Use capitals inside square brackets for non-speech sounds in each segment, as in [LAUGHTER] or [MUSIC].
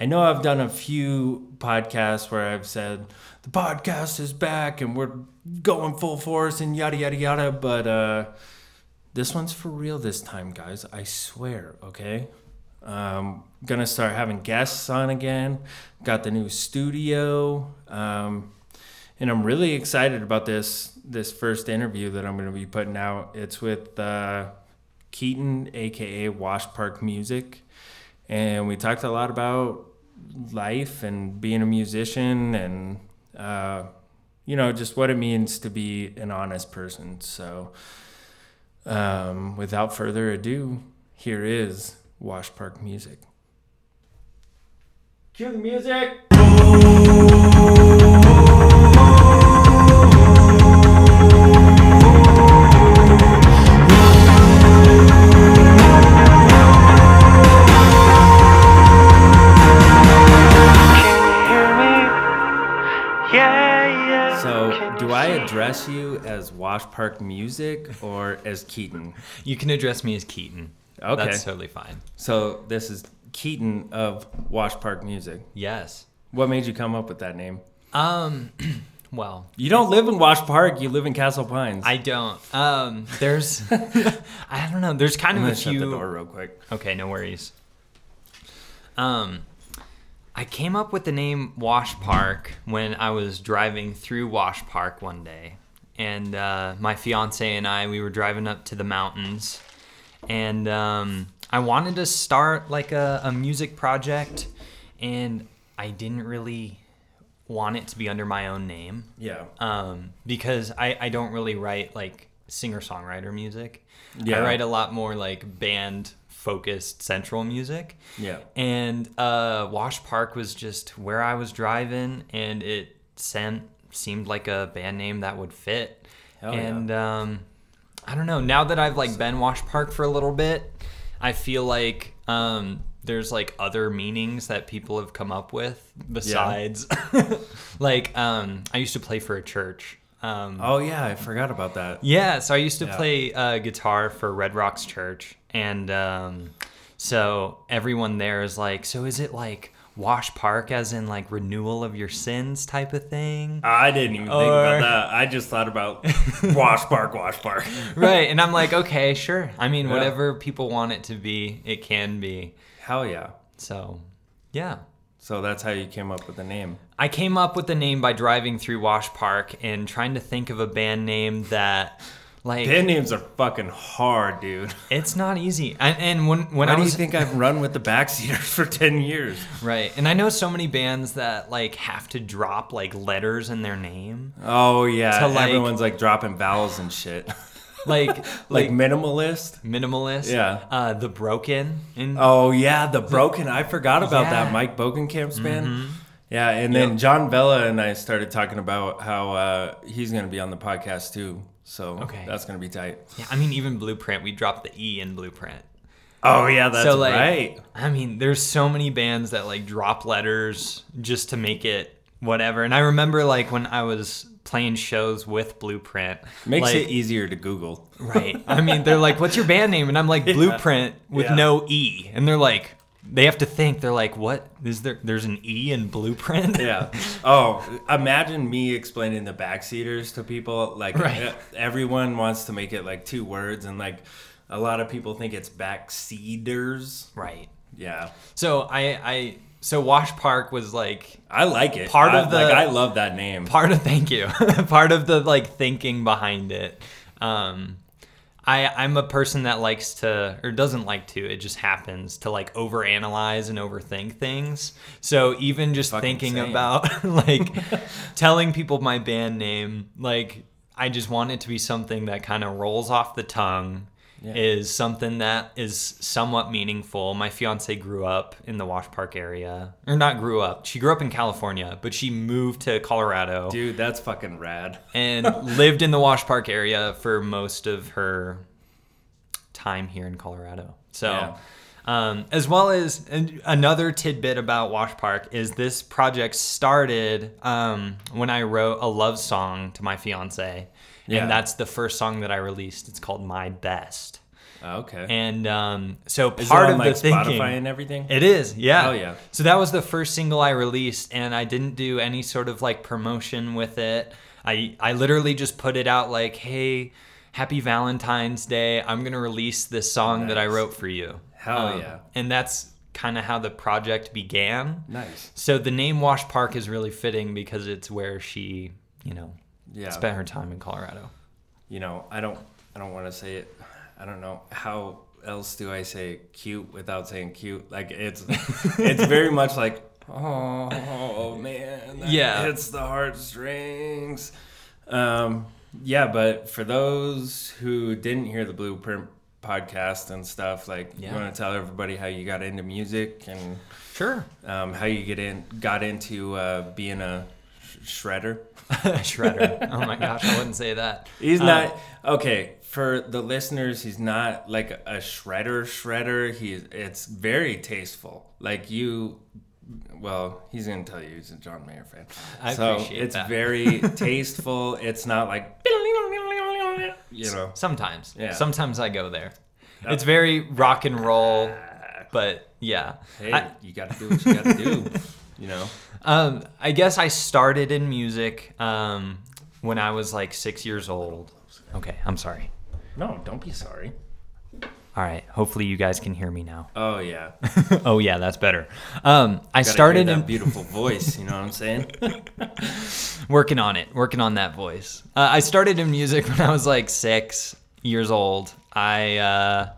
I know I've done a few podcasts where I've said the podcast is back and we're going full force and yada yada yada, but uh, this one's for real this time, guys. I swear. Okay. Um, gonna start having guests on again. Got the new studio, um, and I'm really excited about this this first interview that I'm gonna be putting out. It's with uh, Keaton, aka Wash Park Music, and we talked a lot about life and being a musician and uh, you know just what it means to be an honest person. So, um, without further ado, here is Wash Park Music. Cue the music. Address you as Wash Park Music or as Keaton? You can address me as Keaton. Okay. That's totally fine. So, this is Keaton of Wash Park Music. Yes. What made you come up with that name? Um [CLEARS THROAT] well, You don't live in Wash Park, you live in Castle Pines. I don't. Um there's [LAUGHS] [LAUGHS] I don't know, there's kind I'm of a shut few the door real quick. Okay, no worries. Um, I came up with the name Wash Park when I was driving through Wash Park one day, and uh, my fiance and I we were driving up to the mountains, and um, I wanted to start like a, a music project, and I didn't really want it to be under my own name Yeah. um, because I, I don't really write like singer songwriter music. Yeah. I write a lot more like band focused central music. Yeah. And uh, Wash Park was just where I was driving, and it sent, seemed like a band name that would fit. Hell yeah. and um, I don't know. Now that I've like been Wash Park for a little bit, I feel like um, there's like other meanings that people have come up with besides [LAUGHS] like um, I used to play for a church. Um, Oh yeah, I forgot about that. yeah, so I used to Yeah. play uh, guitar for Red Rocks Church, and um, so everyone there is like, so is it like Wash Park, as in like renewal of your sins type of thing? I didn't even think about that. I just thought about [LAUGHS] Wash Park, Wash Park. [LAUGHS] right, and I'm like, okay, sure. I mean, Yeah. whatever people want it to be, it can be. Hell yeah. So, yeah. So that's how you came up with the name. I came up with the name by driving through Wash Park and trying to think of a band name that, like, Band names are fucking hard, dude. [LAUGHS] it's not easy. And, and when when How I do you think I've run with the backseater [LAUGHS] for 10 years? Right. And I know so many bands that like have to drop like letters in their name. Oh yeah, To, like- everyone's like dropping vowels and shit. [LAUGHS] Like like like minimalist. minimalist. Yeah. Uh the broken and Oh yeah, the Broken. I forgot about Yeah. Mm-hmm. that Mike Bogenkamp's band. Yeah, and then John Vella and I started talking about how uh, he's gonna be on the podcast too. So Okay. that's gonna be tight. yeah, I mean even Blueprint, we dropped the E in Blueprint. Oh yeah, that's so like right. I mean, there's so many bands that like drop letters just to make it whatever. And I remember like when I was playing shows with Blueprint. Makes like, it easier to Google. Right. I mean, they're like, "What's your band name?" And I'm like, [LAUGHS] "Blueprint" with Yeah. no E. And they're like, they have to think. They're like, "What is there? There's an E in Blueprint." Yeah. [LAUGHS] Oh, imagine me explaining the backseaters to people. Like Right. everyone wants to make it like two words, and like a lot of people think it's backseaters. Right. Yeah. So I, I, so Wash Park was like I like it. Part I, of the- like I love that name. part of. Thank you. [LAUGHS] part of the like thinking behind it. Um, I, I'm a person that likes to, or doesn't like to, it just happens to like overanalyze and overthink things. So even just Fucking thinking same. about [LAUGHS] like [LAUGHS] telling people my band name, like I just want it to be something that kind of rolls off the tongue. Yeah. Is something that is somewhat meaningful. My fiance grew up in the Wash Park area, or not grew up. She grew up in California, but she moved to Colorado Dude, that's fucking rad. and [LAUGHS] lived in the Wash Park area for most of her time here in Colorado. So, Yeah. um, as well as another tidbit about Wash Park is this project started um, when I wrote a love song to my fiance, Yeah. and that's the first song that I released. It's called My Best. Okay. And um, so Is part it of like the thinking, Spotify and everything? it is, yeah. Oh, yeah. So that was the first single I released, and I didn't do any sort of like promotion with it. I I literally just put it out like, hey, happy Valentine's Day. I'm gonna release this song that I wrote for you. Um, Hell yeah. And that's kind of how the project began. nice. So the name Wash Park is really fitting because it's where she, you know, Yeah. spent her time in Colorado. you know, I don't, I don't want to say it. I don't know how else do I say cute without saying cute. Like it's, [LAUGHS] it's very much like, oh, man, that Yeah. hits the heartstrings. Um, yeah, but for those who didn't hear the Blueprint podcast and stuff, like Yeah. you want to tell everybody how you got into music and Sure. um, how you get in, got into uh, being a shredder. [LAUGHS] Shredder. Oh my gosh, I wouldn't say that. He's Uh, not okay for the listeners. He's not like a shredder. Shredder. He's it's very tasteful. Like you, well, he's gonna tell you he's a John Mayer fan. I so appreciate it's that. very [LAUGHS] tasteful. It's not like [LAUGHS] you know. Sometimes. Yeah. Sometimes I go there. It's very rock and roll, but yeah. Hey, I, you gotta do what you gotta do. You know. Um, I guess I started in music um, when I was like six years old. Okay, I'm sorry. No, don't be sorry. All right, hopefully you guys can hear me now. Oh yeah. [LAUGHS] oh yeah, that's better. Um, I started in beautiful voice. You know what I'm saying? [LAUGHS] working on it, working on that voice. Uh, I started in music [LAUGHS] when I was like six years old. I uh,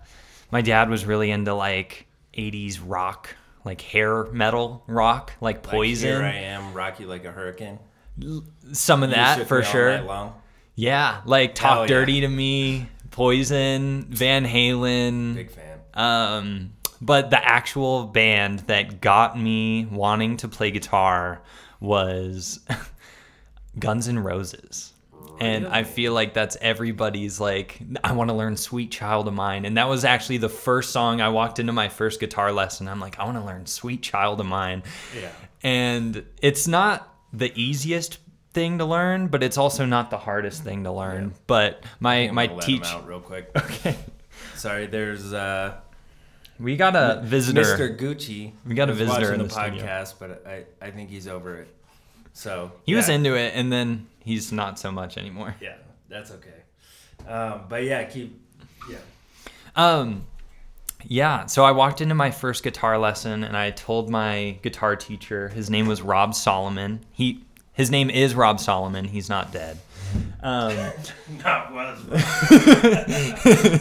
my dad was really into like '80s rock, like hair metal rock, like Like, Poison, here I am, rocky like a hurricane. some of You that for sure. Yeah, like Talk Hell yeah. Dirty to Me, Poison, Van Halen. Big fan. Um, but the actual band that got me wanting to play guitar was [LAUGHS] Guns N' Roses. And I feel like that's everybody's like, I want to learn Sweet Child of Mine. And that was actually the first song I walked into my first guitar lesson. I'm like, I want to learn Sweet Child of Mine. Yeah. And it's not the easiest thing to learn, but it's also not the hardest thing to learn. But my I'm my gonna let him teach out real quick. [LAUGHS] Okay. Sorry, there's uh, We got a visitor. Mr. Gucci. We got a visitor in the, the studio. podcast, but I, I think he's over it. So He was into it, and then he's not so much anymore. Yeah, that's okay. Um, but yeah, keep. Yeah. Um, yeah. So I walked into my first guitar lesson, and I told my guitar teacher his name was Rob Solomon. He his name is Rob Solomon. He's not dead. Um, [LAUGHS] Not was.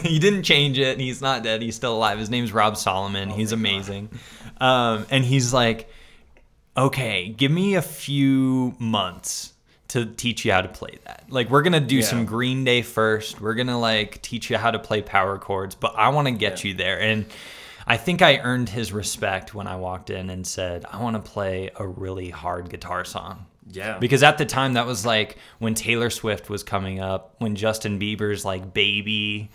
[LAUGHS] he didn't change it. He's not dead. He's still alive. His name's Rob Solomon. he's amazing. Um, and he's like, okay, give me a few months to teach you how to play that. Like, we're gonna do Yeah. some Green Day first. We're gonna like teach you how to play power chords, but I want to get Yeah. you there. And I think I earned his respect when I walked in and said, I want to play a really hard guitar song. Yeah. Because at the time, that was like when Taylor Swift was coming up, when Justin Bieber's like "Baby"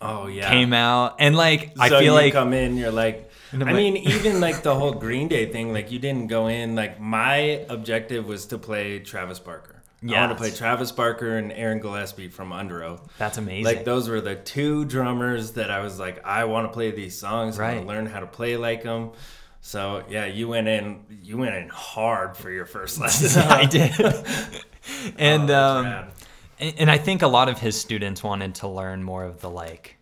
oh yeah. came out, and like I so feel you like come in, you're like. I like- mean, even like the whole Green Day thing, like you didn't go in. Like my objective was to play Travis Barker. I want to play Travis Barker and Aaron Gillespie from Underoath. that's amazing. Like those were the two drummers that I was like, I want to play these songs. I Right. want to learn how to play like them. So yeah, you went in, you went in hard for your first lesson. [LAUGHS] I [LAUGHS] did, and Oh, um, and, and I think a lot of his students wanted to learn more of the like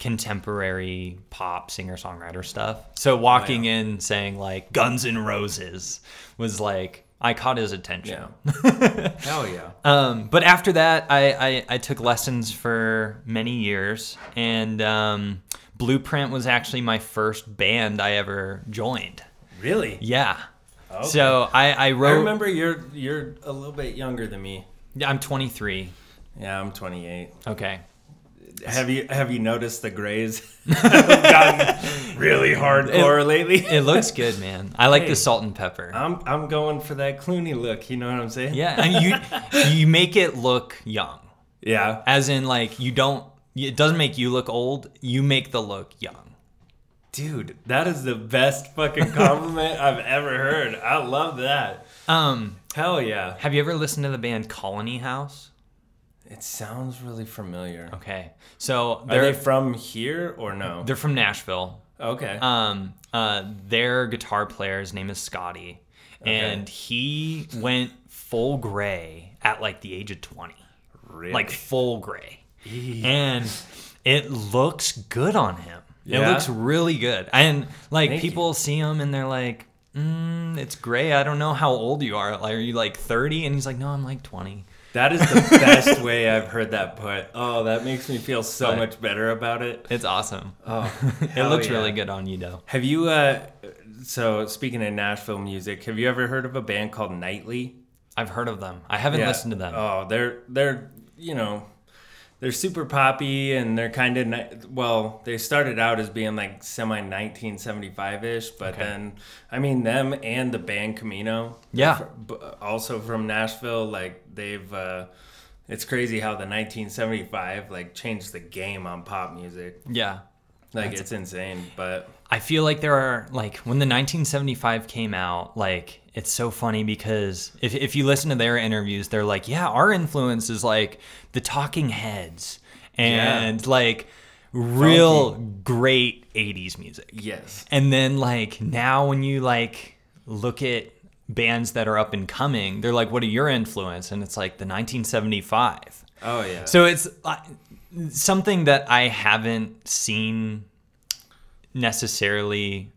contemporary pop singer songwriter stuff. So walking Oh, in saying like Guns N' Roses was like I caught his attention. yeah, [LAUGHS] hell yeah. Um, but after that, I, I, I took lessons for many years, and um, Blueprint was actually my first band I ever joined. Really? Yeah. Okay. So I, I I remember you're you're a little bit younger than me. Yeah, I'm 23. Yeah, I'm 28. Okay. Have you have you noticed the grays [LAUGHS] [LAUGHS] gotten really hardcore lately? [LAUGHS] It looks good, man. I like Hey. the salt and pepper. I'm I'm going for that Clooney look. You know what I'm saying? yeah, and you you make it look young, Yeah. as in like you don't. It doesn't make you look old. You make the look young. Dude, that is the best fucking compliment I've ever heard. I love that. Um, Hell yeah. have you ever listened to the band Colony House? It sounds really familiar. Okay, so Are they're they from here or no? they're from Nashville. Okay. Um, uh, their guitar player's name is Scotty, and he went full gray at like the age of twenty, really? like full gray, and it looks good on him. Yeah. It looks really good, and like Thank people see him and they're like, mm, "It's gray." I don't know how old you are. Like, are you like thirty? And he's like, "No, I'm like 20. That is the [LAUGHS] best way I've heard that put. Oh, that makes me feel so But- much better about it. It's awesome. Oh, [LAUGHS] it looks yeah. really good on you though. Have you? uh So speaking of Nashville music, have you ever heard of a band called Nightly? I've heard of them. I haven't Yeah. listened to them. Oh, they're they're you know they're super poppy and they're kind of well they started out as being like semi 1975 ish, but Okay. then I mean them and the band Camino, Yeah. also from Nashville, like they've. uh it's crazy how the 1975 like changed the game on pop music. yeah. Like it's insane, but I feel like there are like when the 1975 came out, like it's so funny because if if you listen to their interviews, they're like, yeah, our influence is like the Talking Heads and like real great 80s music. yes, And then like now when you like look at bands that are up and coming, they're like, what are your influence? And it's like the 1975. oh yeah. So it's uh, something that I haven't seen necessarily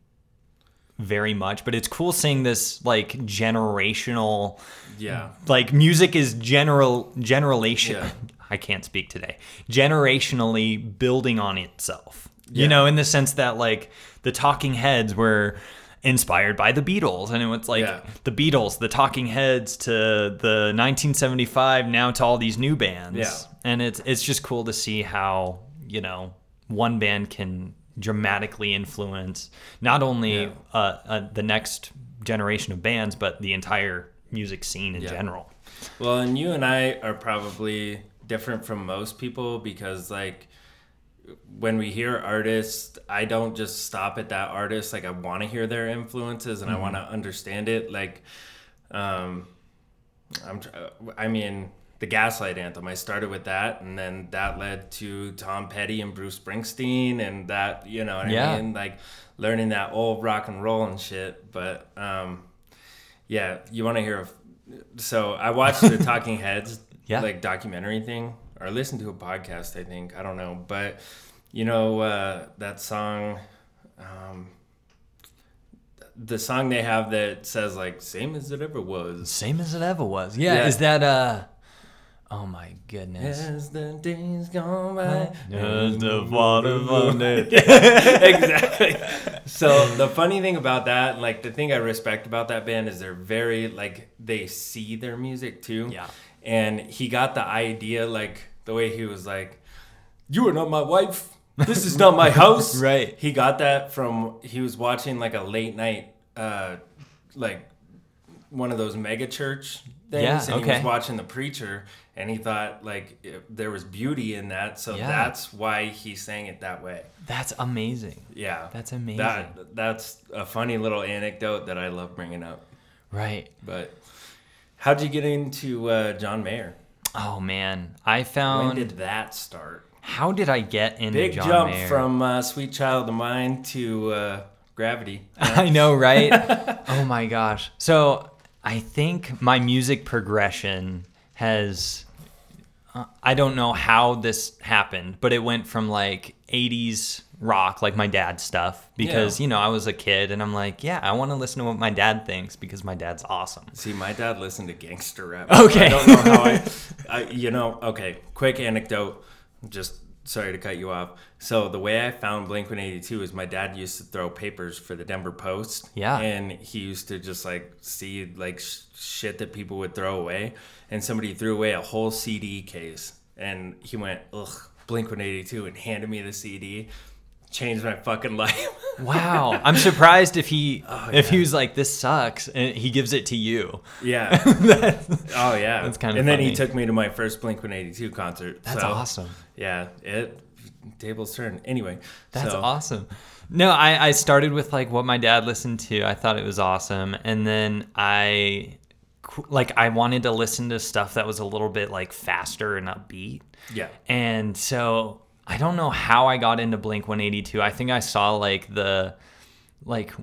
very much, but it's cool seeing this like generational yeah, like music is general generation Yeah. [LAUGHS] I can't speak today. Generationally building on itself. You know, in the sense that like the Talking Heads were inspired by the Beatles and it was like Yeah. the Beatles, the Talking Heads to the 1975 now to all these new bands. Yeah. And it's it's just cool to see how, you know, one band can dramatically influence not only Yeah. uh, uh, the next generation of bands but the entire music scene in Yeah. general. Well, and you and I are probably different from most people because, like, when we hear artists, I don't just stop at that artist. Like, I want to hear their influences and I want to understand it. Like, um, I'm, I mean, the Gaslight Anthem. I started with that, and then that led to Tom Petty and Bruce Springsteen, and that you know what Yeah. I mean, like learning that old rock and roll and shit. But um, yeah, you want to hear. A, so I watched the [LAUGHS] Talking Heads Yeah. like documentary thing, or listened to a podcast. I think I don't know, but you know uh, that song. Um, the song they have that says like "same as it ever was." Same as it ever was. Yeah. Yeah. Is that uh? Oh my goodness. As the days gone by. As the water running. [LAUGHS] exactly. [LAUGHS] So the funny thing about that, like the thing I respect about that band is they're very like they see their music too. Yeah. And he got the idea like the way he was like, "You are not my wife. This is not my house." [LAUGHS] Right. He got that from he was watching like a late night, uh, like one of those mega church things, Yeah, and he was watching the preacher, and he thought like there was beauty in that, so Yeah. that's why he sang it that way. That's amazing. Yeah, That's amazing. That that's a funny little anecdote that I love bringing up. Right. But how'd you get into uh, John Mayer? Oh man, I found When did that start? how did I get into John Mayer? Big John jump Mayer? from uh, "Sweet Child of Mine" to uh, "Gravity." [LAUGHS] I know, right? [LAUGHS] oh my gosh. So I think my music progression has. Uh, I don't know how this happened, but it went from like 80s rock, like my dad's stuff, because, Yeah. you know, I was a kid and I'm like, yeah, I want to listen to what my dad thinks because my dad's awesome. See, my dad listened to gangster rap. Okay. I don't know how I, [LAUGHS] I, you know, okay, quick anecdote. Just sorry to cut you off. So, the way I found Blink 182 is my dad used to throw papers for the Denver Post. Yeah. And he used to just like see like sh- shit that people would throw away. And somebody threw away a whole CD case. And he went, ugh, Blink 182 and handed me the CD. Changed my fucking [LAUGHS] life. Wow. I'm surprised if he [LAUGHS] Oh, if he was like, this sucks, and he gives it to you. yeah. [LAUGHS] oh, yeah. That's kinda And then he took me to my first Blink 182 concert. That's so- awesome. Yeah, it tables turn. Anyway, That's so, awesome. No, I, I started with like what my dad listened to. I thought it was awesome. And then I like I wanted to listen to stuff that was a little bit like faster and upbeat. Yeah. And so I don't know how I got into Blink 182. I think I saw like the like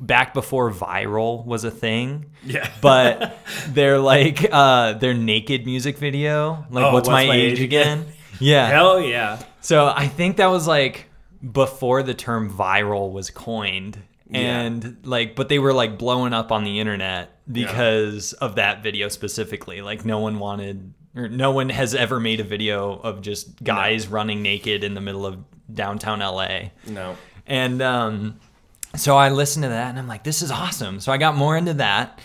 back before viral was a thing. Yeah. [LAUGHS] But their like uh their naked music video, like Oh, what's, my, age, again? [LAUGHS] Yeah. Hell yeah. So I think that was like before the term viral was coined. Yeah. And like, but they were like blowing up on the internet because of that video specifically. Like, no one wanted, or no one has ever made a video of just guys running naked in the middle of downtown LA. No. And um, so I listened to that and I'm like, this is awesome. So I got more into that.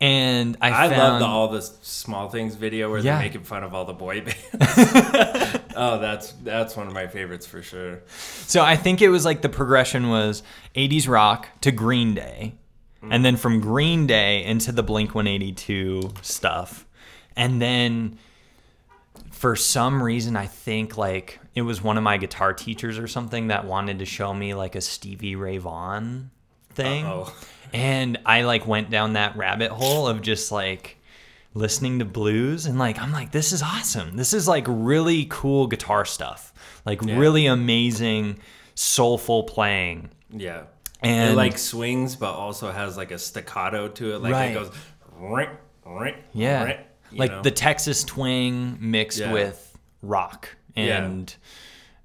And I, I found, love the all the small things video where Yeah. they're making fun of all the boy bands. [LAUGHS] [LAUGHS] oh, that's that's one of my favorites for sure. So I think it was like the progression was 80s rock to Green Day, mm. and then from Green Day into the Blink 182 stuff. And then for some reason, I think like it was one of my guitar teachers or something that wanted to show me like a Stevie Ray Vaughan thing. Uh-oh. And I like went down that rabbit hole of just like listening to blues and like I'm like this is awesome. This is like really cool guitar stuff. Like Yeah. really amazing soulful playing. Yeah. And it like swings, but also has like a staccato to it. Like Right. it goes, ring, ring, yeah. you like know? the Texas twang mixed Yeah. with rock Yeah. and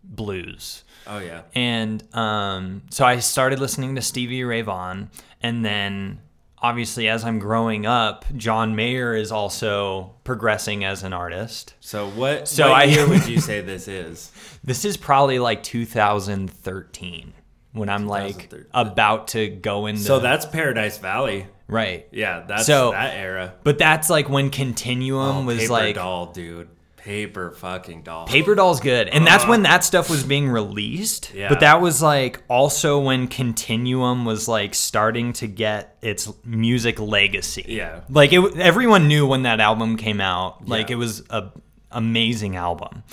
blues. Oh yeah. And um, so I started listening to Stevie Ray Vaughan, and then obviously as I'm growing up, John Mayer is also progressing as an artist. So what? So what I- year would you [LAUGHS] say this is? This is probably like 2013 when I'm like about to go into So that's Paradise Valley. right. Yeah, that's So- that era. But that's like when Continuum Oh, was like doll, dude. Paper fucking doll. Paper Doll's good. And that's when that stuff was being released. Yeah. But that was like also when Continuum was like starting to get its music legacy. Yeah. Like it everyone knew when that album came out. Like Yeah. it was a amazing album.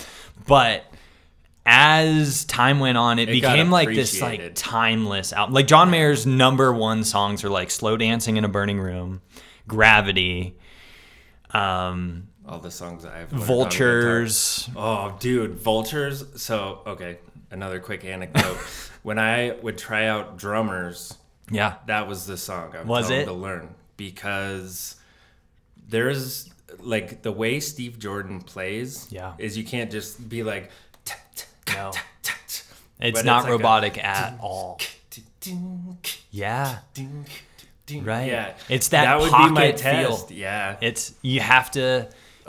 But as time went on, it, It became like this like timeless album. Like John Mayer's number one songs are like Slow Dancing in a Burning Room, Gravity, um, All the songs that I've Vultures. Oh, dude, vultures. So okay, another quick anecdote. [LAUGHS] when I would try out drummers, Yeah. that was the song I Was it? to learn because there's like the way Steve Jordan plays. Yeah. is you can't just be like. "Tah, tah, No. tah, tah, tah." It's not it's like a- robotic at all. Yeah. Right. Yeah, It's that that would be my pocket test. feel. Yeah, It's you have to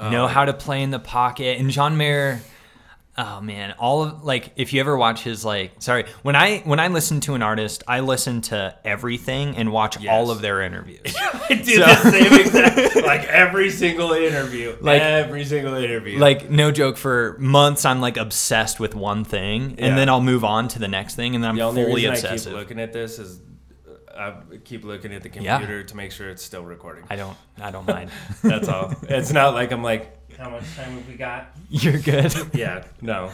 know um, how to play in the pocket. And John Mayer, oh man, all of like if you ever watch his like sorry, when I when I listen to an artist, I listen to everything and watch all of their interviews. [LAUGHS] I do the same [LAUGHS] exact like every single interview. Like- every single interview. like no joke for months I'm like obsessed with one thing Yeah. and then I'll move on to the next thing and then I'm the fully keep looking at this is I keep looking at the computer to make sure it's still recording. I don't I don't [LAUGHS] mind. That's all. it's not like I'm like, how much time have we got? You're good. [LAUGHS] Yeah, no.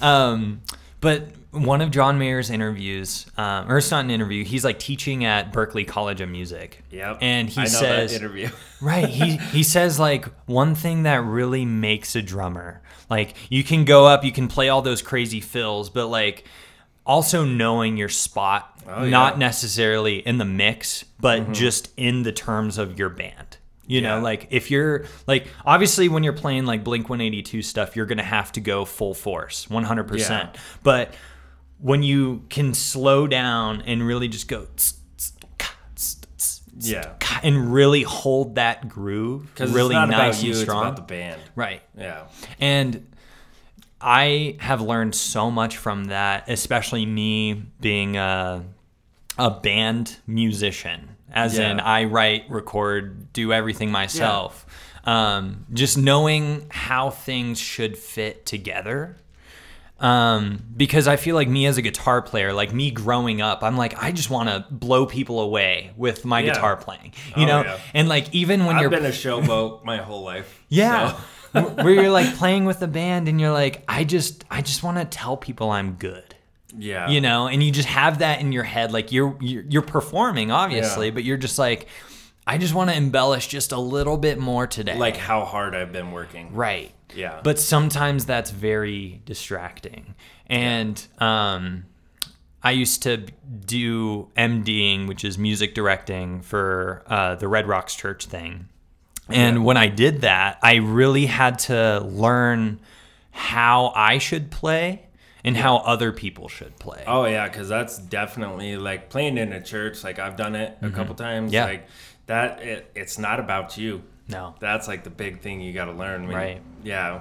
Um, but one of John Mayer's interviews, um, or it's not an interview. He's like teaching at Berklee College of Music. Yep. And he I know says, that interview. [LAUGHS] right. He he says like one thing that really makes a drummer. Like you can go up, you can play all those crazy fills, but like also knowing your spot, Oh, not yeah. necessarily in the mix, but mm-hmm. just in the terms of your band. You know, like if you're like obviously when you're playing like Blink 182 stuff, you're gonna have to go full force, 100. percent Yeah. But when you can slow down and really just go Yeah. and really hold that groove really it's not nice about you, and it's strong, about the band. right? Yeah. And I have learned so much from that, especially me being a, a band musician, as Yeah. in I write, record, do everything myself. Um, just knowing how things should fit together. Um, because I feel like me as a guitar player, like me growing up, I'm like, I just want to blow people away with my Yeah. guitar playing, you Oh, know? yeah. And like, even when I've you're been a showboat my whole life. yeah. so- Where you're like playing with the band and you're like, I just I just want to tell people I'm good. Yeah. You know, and you just have that in your head like you're you're, you're performing obviously, Yeah. but you're just like I just want to embellish just a little bit more today. Like how hard I've been working. right. Yeah. But sometimes that's very distracting. And um, I used to do MDing, which is music directing for uh, the Red Rocks Church thing. And Yeah. when I did that, I really had to learn how I should play and how other people should play. Oh yeah, because that's definitely like playing in a church. Like I've done it a couple times. Mm-hmm. Yeah. Like that. It, it's not about you. No. That's like the big thing you got to learn. when- Right. Yeah.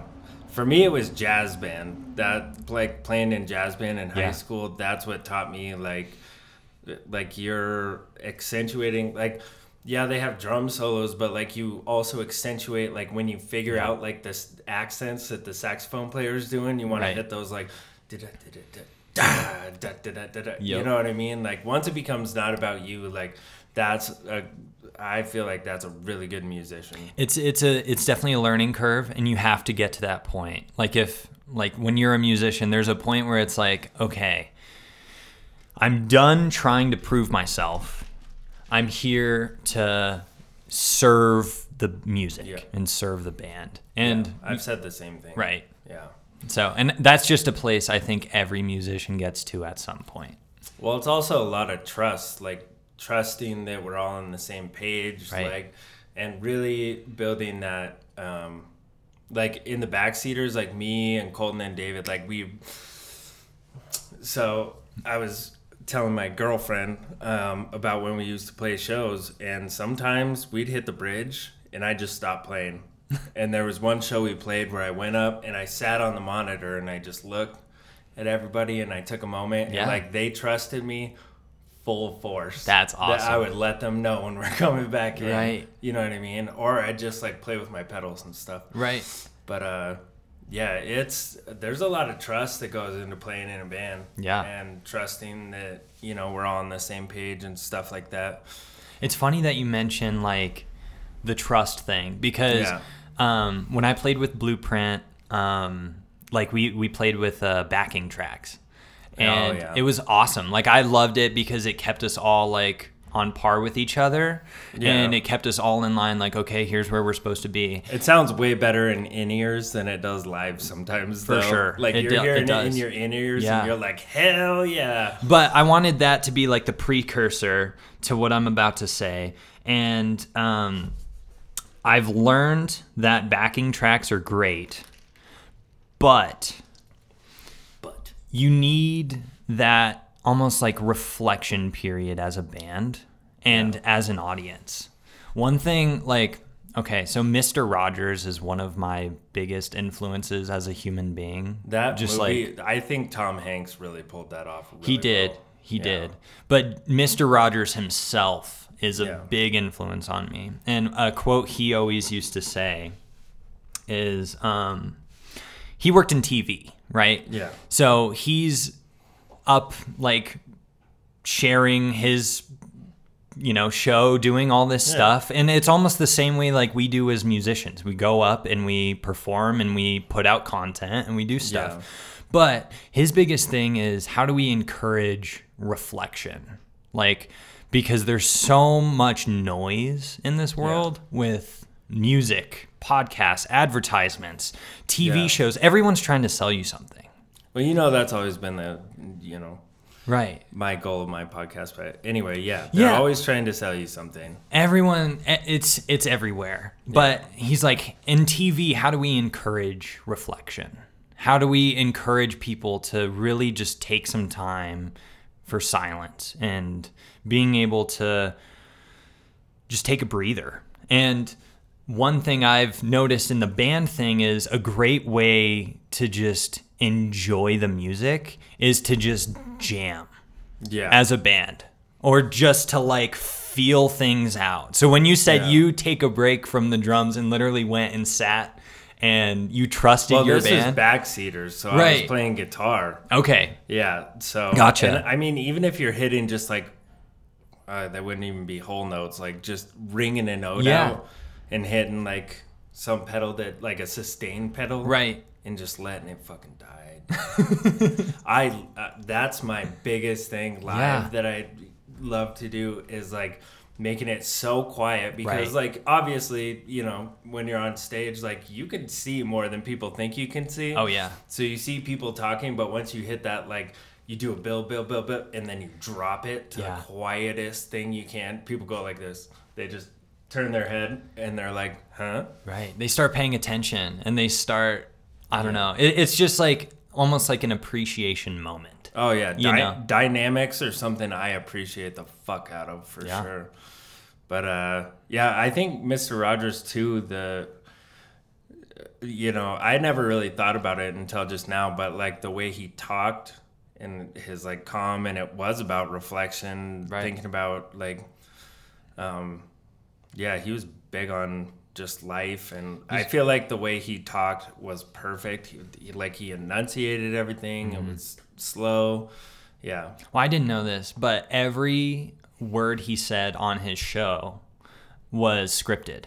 For me, it was jazz band. That like playing in jazz band in high Yeah. school. That's what taught me like, like you're accentuating like. Yeah, they have drum solos, but like you also accentuate like when you figure out like this accents that the saxophone player is doing, you want Right. to hit those like da da da da da da da da. You Yep. know what I mean? Like once it becomes not about you, like that's a. I feel like that's a really good musician. It's it's a it's definitely a learning curve and you have to get to that point. Like if like when you're a musician, there's a point where it's like, okay, I'm done trying to prove myself. I'm here to serve the music Yeah. and serve the band. And Yeah, I've said the same thing. right. Yeah. So, and that's just a place I think every musician gets to at some point. Well, it's also a lot of trust, like trusting that we're all on the same page, Right. like, and really building that, um, like in the backseaters, like me and Colton and David, like we. So I was telling my girlfriend um, about when we used to play shows, and sometimes we'd hit the bridge, and I just stopped playing. [LAUGHS] and there was one show we played where I went up and I sat on the monitor and I just looked at everybody and I took a moment Yeah. and like they trusted me full force. That's That I would let them know when we're [LAUGHS] coming back in. Right. You know what I mean? Or I'd just like play with my pedals and stuff. Right. But uh yeah, it's there's a lot of trust that goes into playing in a band. Yeah. And trusting that, you know, we're all on the same page and stuff like that. It's funny that you mention like the trust thing because Yeah. um, when I played with Blueprint, um, like we we played with uh, backing tracks, and Oh, yeah. it was awesome. Like I loved it because it kept us all like on par with each other, Yeah. and it kept us all in line. Like okay, here's where we're supposed to be. It sounds way better in in ears than it does live sometimes. For though. sure. Like It you're do- hearing it, in your in ears Yeah. and you're like, hell yeah. But I wanted that to be like the precursor to what I'm about to say. And um, I've learned that backing tracks are great, but But you need that almost like reflection period as a band and as an audience. One thing, like, okay, so Mr. Rogers is one of my biggest influences as a human being. that just movie, like I think Tom Hanks really pulled that off. Really he did. well. He Yeah. did. But Mr. Rogers himself is a Yeah. big influence on me. And a quote he always used to say is um, he worked in TV, right? Yeah. So he's up like sharing his you know show doing all this Yeah. stuff. And it's almost the same way like we do as musicians. We go up and we perform and we put out content and we do stuff. Yeah. but his biggest thing is how do we encourage reflection? Like because there's so much noise in this world with music podcasts advertisements tv Yeah. shows. Everyone's trying to sell you something Well, you know that's always been the you know right my goal of my podcast. But anyway, yeah, they're Yeah. always trying to sell you something. everyone eh, it's it's everywhere but he's like in tv how do we encourage reflection how do we encourage people to really just take some time for silence and being able to just take a breather and one thing I've noticed in the band thing is a great way to just enjoy the music is to just jam Yeah. as a band or just to like feel things out. So when you said Yeah. you take a break from the drums and literally went and sat and you trusted well, your this band. was backseaters, so I Right. was playing guitar. okay. Yeah. So Gotcha. and, I mean, even if you're hitting just like uh, that wouldn't even be whole notes, like just ringing a note Yeah. out and hitting like some pedal that like a sustain pedal, Right. And just letting it fucking die. [LAUGHS] I uh, that's my biggest thing live Yeah. that I love to do is like making it so quiet because Right. like obviously you know when you're on stage like you can see more than people think you can see Oh yeah. so you see people talking but once you hit that like you do a bill bill bill bill and then you drop it to Yeah. the quietest thing you can people go like this they just turn their head and they're like huh Right. They start paying attention and they start I don't know. It, it's just like almost like an appreciation moment. Oh yeah, You know. dynamics are something I appreciate the fuck out of for Yeah. sure. But uh, yeah, I think Mister Rogers too. The you know I never really thought about it until just now, but like the way he talked and his like calm, and it was about reflection, Right. thinking about like, um, yeah, he was big on just life and i feel like the way he talked was perfect he, he- like he enunciated everything Mm-hmm. it was slow yeah Well, I didn't know this, but every word he said on his show was scripted.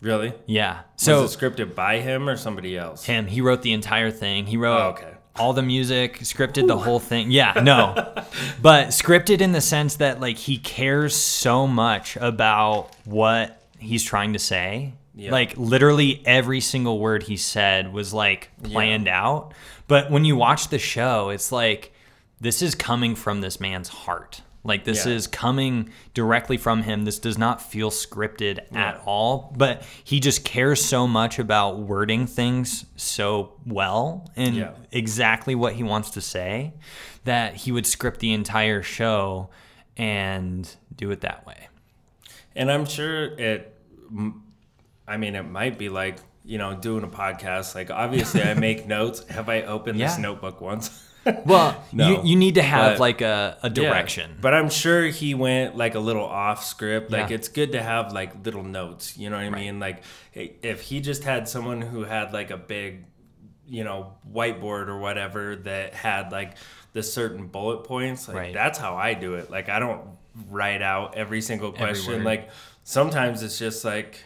really Yeah. So was it scripted by him or somebody else him, he wrote the entire thing. He wrote Oh, okay. all the music, scripted the whole thing. Yeah, no. [LAUGHS] but scripted in the sense that like he cares so much about what he's trying to say. Yeah. Like literally every single word he said was like planned out. But when you watch the show, it's like this is coming from this man's heart. Like this Yeah. is coming directly from him. This does not feel scripted at all, but he just cares so much about wording things so well and Yeah. exactly what he wants to say that he would script the entire show and do it that way. And i'm sure it I mean it might be like you know doing a podcast like obviously i make [LAUGHS] notes have i opened this notebook once [LAUGHS] Well, [LAUGHS] No, you, you need to have but- like a, a Yeah, direction. but I'm sure he went like a little off script. Like Yeah. it's good to have like little notes. You know what I mean? Like if he just had someone who had like a big, you know, whiteboard or whatever that had like the certain bullet points. Like Right. that's how I do it. Like I don't write out every single question. word. like sometimes it's just like,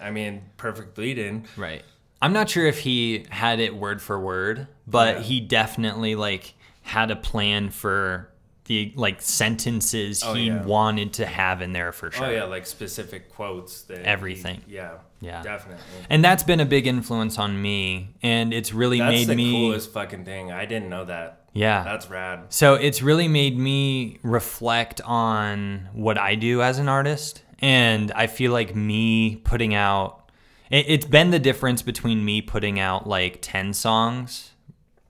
I mean, perfect lead in. Right. I'm not sure if he had it word for word, but Yeah. he definitely like had a plan for the like sentences Oh, he yeah. wanted to have in there for sure. Oh yeah, like specific quotes. That he- Everything. yeah. Yeah. Definitely. And that's been a big influence on me and it's really That's made me. That's the coolest fucking thing. I didn't know that. Yeah. That's rad. So it's really made me reflect on what I do as an artist. And I feel like me putting out, it, it's been the difference between me putting out like 10 songs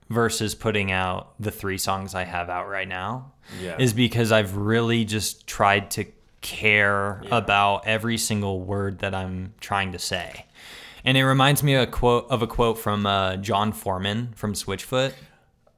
versus putting out the three songs I have out right now. Yeah. Is because I've really just tried to care Yeah. about every single word that I'm trying to say. And it reminds me of a quote of a quote from uh, Jon Foreman from Switchfoot.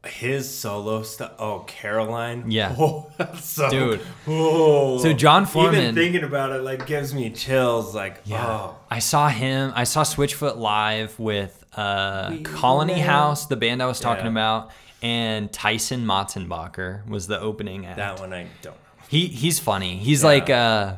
His solo stuff. Oh, Caroline. Yeah. [LAUGHS] Oh, so, Dude. Oh. So John Even thinking about it like gives me chills. Like, Yeah. oh, I saw him. I saw Switchfoot live with uh, We Colony know. House, the band I was talking Yeah. about, and Tyson Motsenbocker was the opening act. that one I don't know. He he's funny. He's Yeah. like uh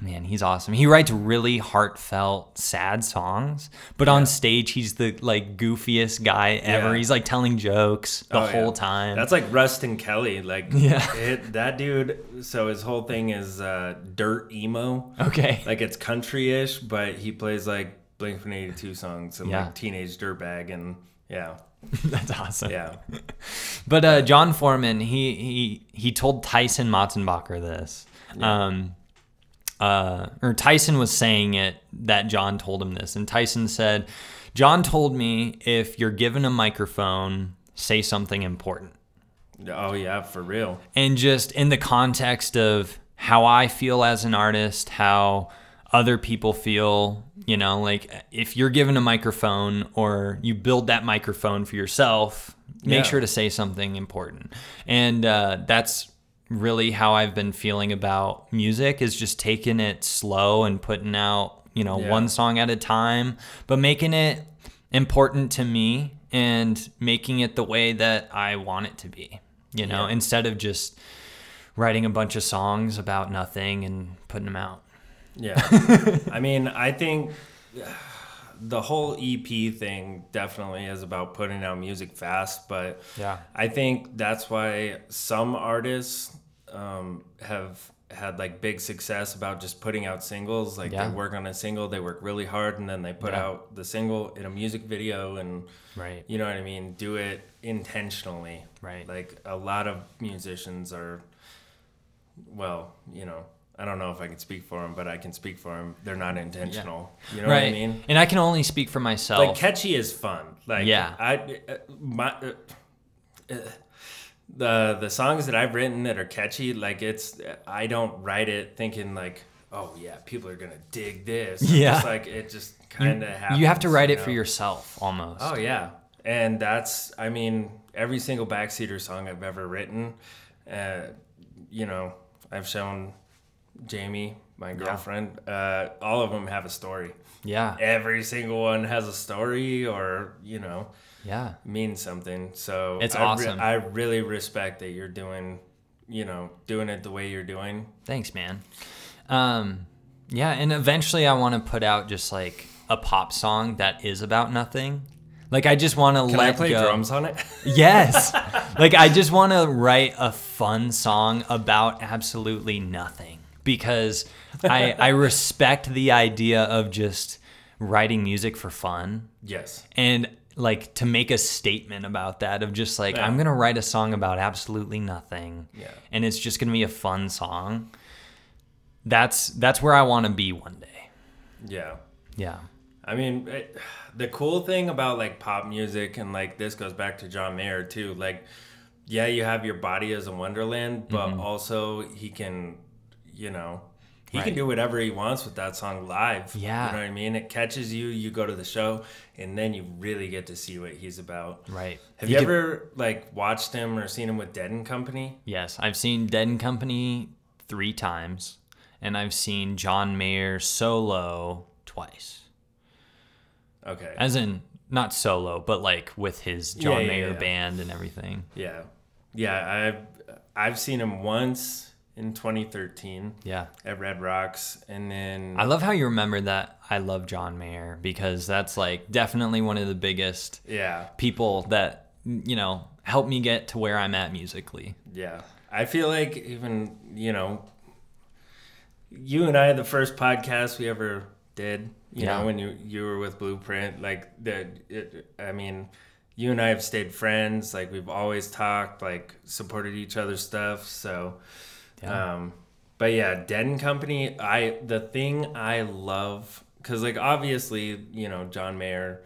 man, he's awesome. He writes really heartfelt, sad songs, but on stage he's the like goofiest guy ever. Yeah. He's like telling jokes the Oh, whole yeah. time. That's like Ruston Kelly. Like, [LAUGHS] Yeah. it, that dude. So his whole thing is uh, dirt emo. okay. Like it's country-ish, but he plays like Blink One Eighty Two songs and Yeah. like Teenage Dirtbag and yeah, [LAUGHS] That's awesome. yeah, [LAUGHS] But uh, Jon Foreman, he he he told Tyson Motsenbocker this. Um, uh, or Tyson was saying it that John told him this, and Tyson said, "John told me if you're given a microphone, say something important." oh yeah, for real. and just in the context of how I feel as an artist, how other people feel, you know, like if you're given a microphone or you build that microphone for yourself, make Yeah. sure to say something important. And uh, that's really how I've been feeling about music is just taking it slow and putting out, you know, Yeah. one song at a time, but making it important to me and making it the way that I want it to be, you know, Yeah. instead of just writing a bunch of songs about nothing and putting them out. Yeah. [LAUGHS] I mean, I think the whole EP thing definitely is about putting out music fast, but Yeah. I think that's why some artists um, have had like big success about just putting out singles. Like Yeah. they work on a single, they work really hard, and then they put Yeah. out the single in a music video, and Right. you know what I mean. Do it intentionally. Right. Like a lot of musicians are, well, you know, I don't know if I can speak for them, but I can speak for them. They're not intentional. You know right. what I mean? And I can only speak for myself. Like catchy is fun. Like Yeah. I uh, my uh, uh, the the songs that I've written that are catchy, like it's I don't write it thinking like, oh yeah, people are gonna dig this. I'm Yeah. just like it just kind of happens. you have to write it know? for yourself almost. Oh yeah, and that's I mean every single backseater song I've ever written, uh, you know I've shown Jamie, my girlfriend, uh, all of them have a story. Yeah. Every single one has a story, or you know, Yeah. means something. So It's I re- awesome. I really respect that you're doing, you know, doing it the way you're doing. Thanks, man. Um, yeah, and eventually I want to put out just like a pop song that is about nothing. Like I just want to let I play go. drums on it? [LAUGHS] Yes. [LAUGHS] like I just want to write a fun song about absolutely nothing because I I [LAUGHS] respect the idea of just writing music for fun yes. and like to make a statement about that of just like Yeah. I'm to write a song about absolutely nothing. Yeah. And it's just to be a fun song. That's that's where I want to be one day. Yeah. Yeah. I mean, it, the cool thing about like pop music and like this goes back to John Mayer too. Like, yeah, you have your body as a wonderland, but Mm-hmm. also he can, you know, he Right. can do whatever he wants with that song live. Yeah. you know what I mean. It catches you. You go to the show, and then you really get to see what he's about. Right. Have you, could- ever like watched him or seen him with Dead and Company? Yes, I've seen Dead and Company 3 times and I've seen John Mayer solo twice. Okay. As in not solo, but like with his John Yeah, yeah, Mayer yeah. band and everything. yeah, yeah. I've I've seen him once in 2013 Yeah. at Red Rocks, and then I love how you remember that I love John Mayer because that's like definitely one of the biggest yeah. people that you know helped me get to where I'm at musically. Yeah. I feel like even, you know, you and I, the first podcast we ever did, you Yeah. know, when you, you were with Blueprint, like, the, it, I mean, you and I have stayed friends. Like, we've always talked, like, supported each other's stuff. So, Yeah. um, but yeah, Dead and Company, I, the thing I love, because, like, obviously, you know, John Mayer,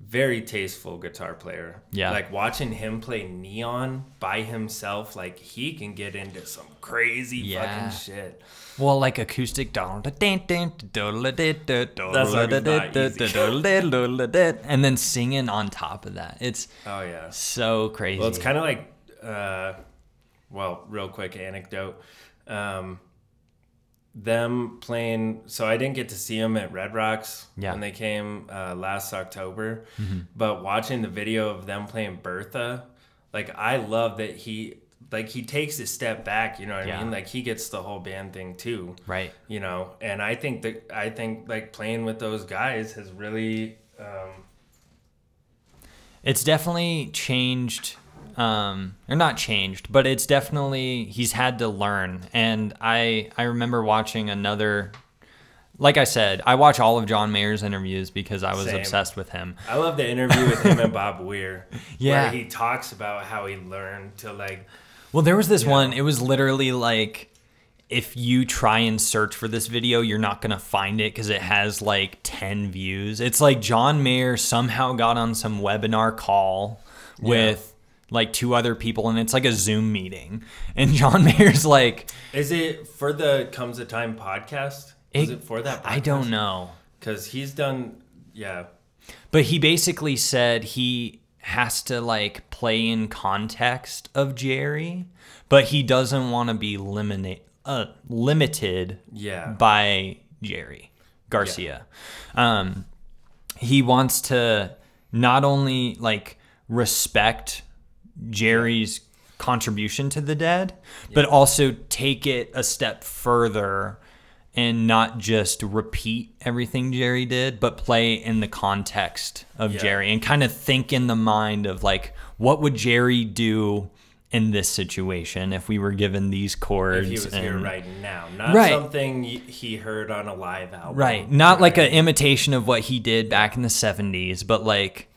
very tasteful guitar player. Yeah. Like watching him play Neon by himself, like he can get into some crazy Yeah. fucking shit. Well, like acoustic, and then singing on top of that. It's Oh yeah. so crazy. Well, it's kind of like, uh, well, real quick anecdote. Um, them playing. So I didn't get to see them at Red Rocks Yeah. when they came uh, last October, Mm-hmm. but watching the video of them playing Bertha, like I love that he. Like he takes a step back, you know what I mean? Like he gets the whole band thing too. right. you know and i think that i think like playing with those guys has really um It's definitely changed, um, or not changed, but it's definitely he's had to learn. And I I remember watching another. Like I said, I watch all of John Mayer's interviews because I was Same. obsessed with him. i love the interview with him and [LAUGHS] bob weir Yeah. where he talks about how he learned to like Well, there was this Yeah. one. It was literally like if you try and search for this video, you're not going to find it because it has like 10 views. It's like John Mayer somehow got on some webinar call with like two other people and it's like a Zoom meeting. And John [LAUGHS] Mayer's like, is it for the comes a time podcast is it, for that I don't know. because he's done yeah But he basically said he has to like play in context of Jerry, but he doesn't want to be limited uh, limited yeah by Jerry Garcia. Um, he wants to not only like respect Jerry's contribution to the dead, but also take it a step further and not just repeat everything Jerry did, but play in the context of Yeah. Jerry and kind of think in the mind of like, what would Jerry do in this situation if we were given these chords. If he was and, here right now, not Right. something he heard on a live album. Right. Not like an imitation of what he did back in the 70s, but like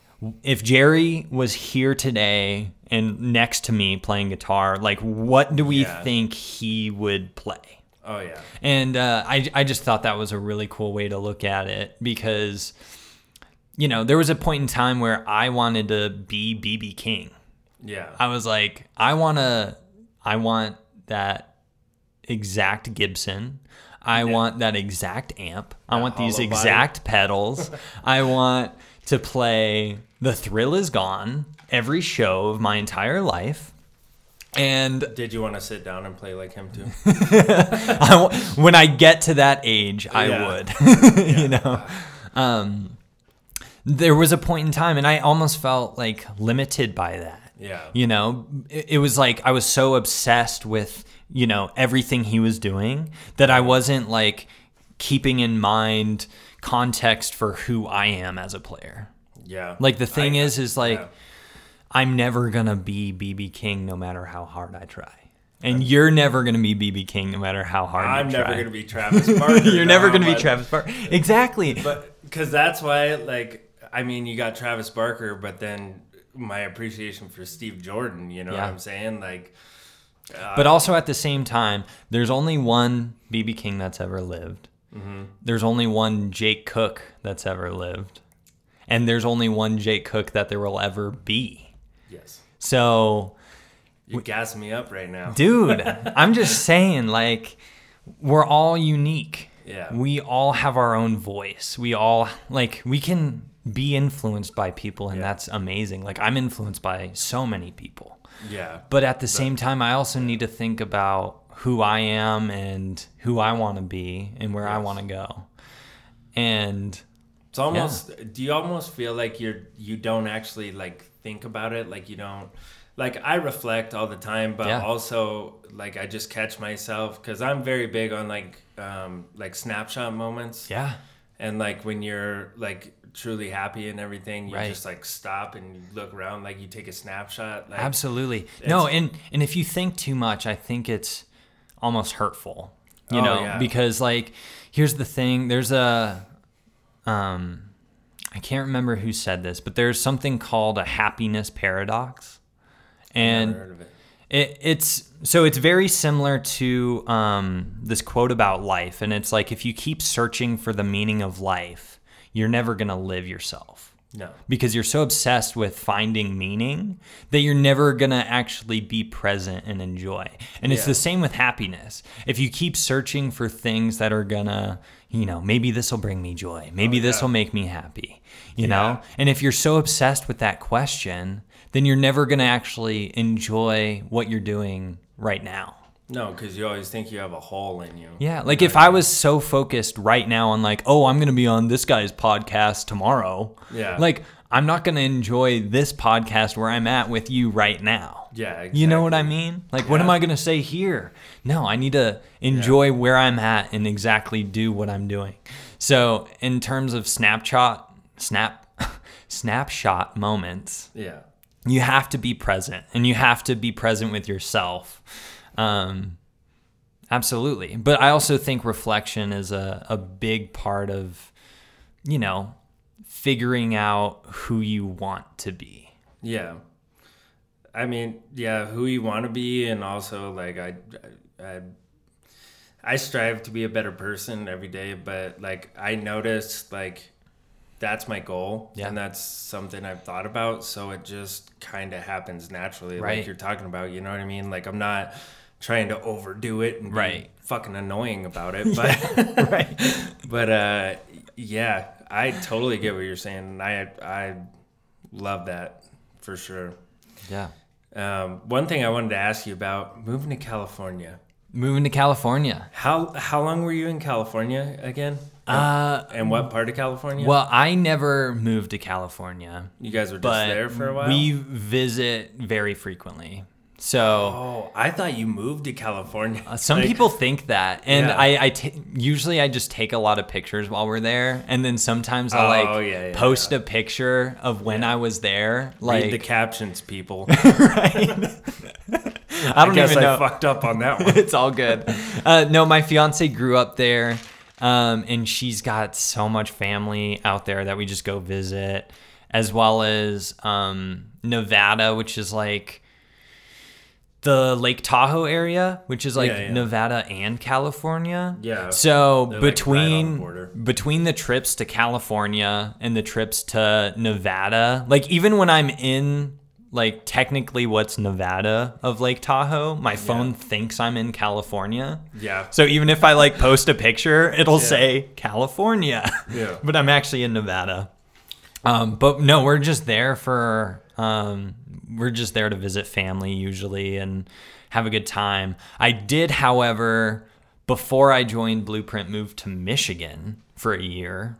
if Jerry was here today and next to me playing guitar, like what do we Yeah. think he would play? Oh yeah. And uh, I, I just thought that was a really cool way to look at it because, you know, there was a point in time where I wanted to be BB King. Yeah. I was like, I want to, I want that exact Gibson. I want that exact amp. I want these body. exact pedals. I want to play The Thrill Is Gone every show of my entire life. And Did you want to sit down and play like him too? [LAUGHS] I when I get to that age, I Yeah. would. [LAUGHS] you know, um, there was a point in time, and I almost felt like limited by that. Yeah. You know, it, it was like I was so obsessed with you know everything he was doing that I wasn't like keeping in mind context for who I am as a player. Yeah. Like the thing I- is, is like yeah. I'm never gonna be BB King no matter how hard I try. And you're never gonna be BB King no matter how hard I'm you never try. gonna be Travis Barker. [LAUGHS] You're never gonna be Travis Barker. Exactly. But because that's why, like, I mean, you got Travis Barker, but then my appreciation for Steve Jordan. You know Yeah. what I'm saying? Like, uh, But also at the same time, there's only one BB King that's ever lived. Mm-hmm. There's only one Jake Cook that's ever lived. And there's only one Jake Cook that there will ever be. Yes, So, you gas me up right now. dude, [LAUGHS] I'm just saying, like, we're all unique. Yeah. We all have our own voice. We all, like, we can be influenced by people, and Yeah. that's amazing. Like, I'm influenced by so many people. Yeah, But at the same time, I also need to think about who I am and who I want to be and where I want to go. And it's almost. Do you almost feel like you're you don't actually like think about it? Like you don't. Like I reflect all the time, but Yeah. also like I just catch myself because I'm very big on like um like snapshot moments. yeah, and like when you're like truly happy and everything you Right. just like stop and you look around like you take a snapshot like absolutely. No, and and if you think too much, I think it's almost hurtful. You Oh, know, yeah. because like here's the thing, there's a um I can't remember who said this, but there's something called a happiness paradox. And Never heard of it. It, it's so it's very similar to um, this quote about life, and it's like if you keep searching for the meaning of life, you're never gonna live yourself no because you're so obsessed with finding meaning that you're never gonna actually be present and enjoy. And it's the same with happiness. If you keep searching for things that are gonna, you know, maybe this will bring me joy, oh, maybe Oh, this yeah. will make me happy, you Yeah. know, and if you're so obsessed with that question, then you're never gonna actually enjoy what you're doing right now. no because you always think you have a hole in you Yeah, like if I was so focused right now on like, oh, I'm gonna be on this guy's podcast tomorrow. Yeah. Like I'm not gonna enjoy this podcast where I'm at with you right now. Yeah You know what I mean? Like, what am I gonna say here? No, I need to enjoy where I'm at and exactly do what I'm doing. So, in terms of snapshot, snap, [LAUGHS] snapshot moments, yeah. you have to be present and you have to be present with yourself. Um, absolutely. But i also think reflection is a, a big part of you know figuring out who you want to be. Yeah i mean yeah who you want to be and also like i i i strive to be a better person every day but like i noticed like that's my goal Yeah. and that's something i've thought about so it just kind of happens naturally Right. like you're talking about you know what i mean like i'm not trying to overdo it and be Right. fucking annoying about it [LAUGHS] but right but uh yeah i totally get what you're saying i i love that for sure yeah. Um, one thing i wanted to ask you about moving to california. Moving to california. How how long were you in california again? Uh, and what part of california? well i never moved to california. You guys were just there for a while? we visit very frequently so oh i thought you moved to california Uh, Some Like, people think that, and Yeah. I, I usually I just take a lot of pictures while we're there, and then sometimes I'll Oh, like yeah, yeah, post a picture of when I was there, read the captions people [LAUGHS] right. [LAUGHS] I don't guess even know. I fucked up on that [LAUGHS] one. it's all good. Uh, no, my fiance grew up there, um, and she's got so much family out there that we just go visit, as well as um, Nevada, which is like the Lake Tahoe area, which is like Yeah, yeah. Nevada and California. Yeah. So They're, like, right the between between the trips to California and the trips to Nevada, like even when I'm in like technically what's Nevada of Lake Tahoe, my phone thinks I'm in California. Yeah. So even if I like post a picture, it'll Yeah. say California. Yeah. [LAUGHS] but I'm actually in Nevada. Um, but no, we're just there for um, we're just there to visit family usually and have a good time. I did, however, before I joined Blueprint, move to Michigan for a year.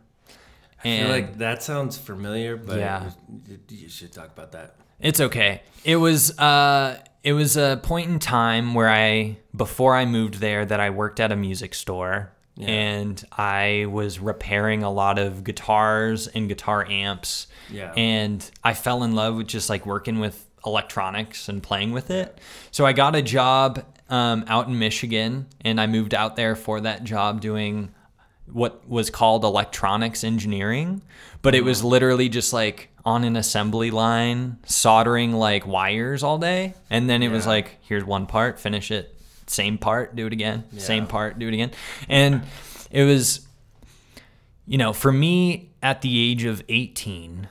I feel like that sounds familiar, but Yeah. you, you should talk about that. It's okay. It was uh it was a point in time where I before I moved there that I worked at a music store Yeah. and I was repairing a lot of guitars and guitar amps. Yeah. And I fell in love with just like working with electronics and playing with it. So I got a job um, out in Michigan and I moved out there for that job doing what was called electronics engineering, but it was literally just like on an assembly line soldering like wires all day. And then it was like, here's one part, finish it. Same part, do it again. Same part, do it again. And it was, you know, for me at the age of 18,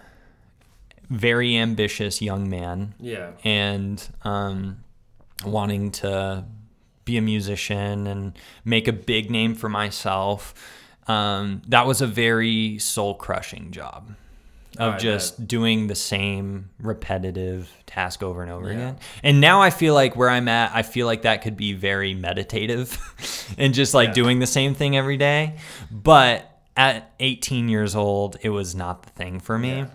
very ambitious young man Yeah. and um, wanting to be a musician and make a big name for myself. Um, that was a very soul crushing job Oh, of I just doing the same repetitive task over and over again. And now I feel like where I'm at, I feel like that could be very meditative [LAUGHS] and just like Yeah. doing the same thing every day. But at 18 years old, it was not the thing for me. Yeah.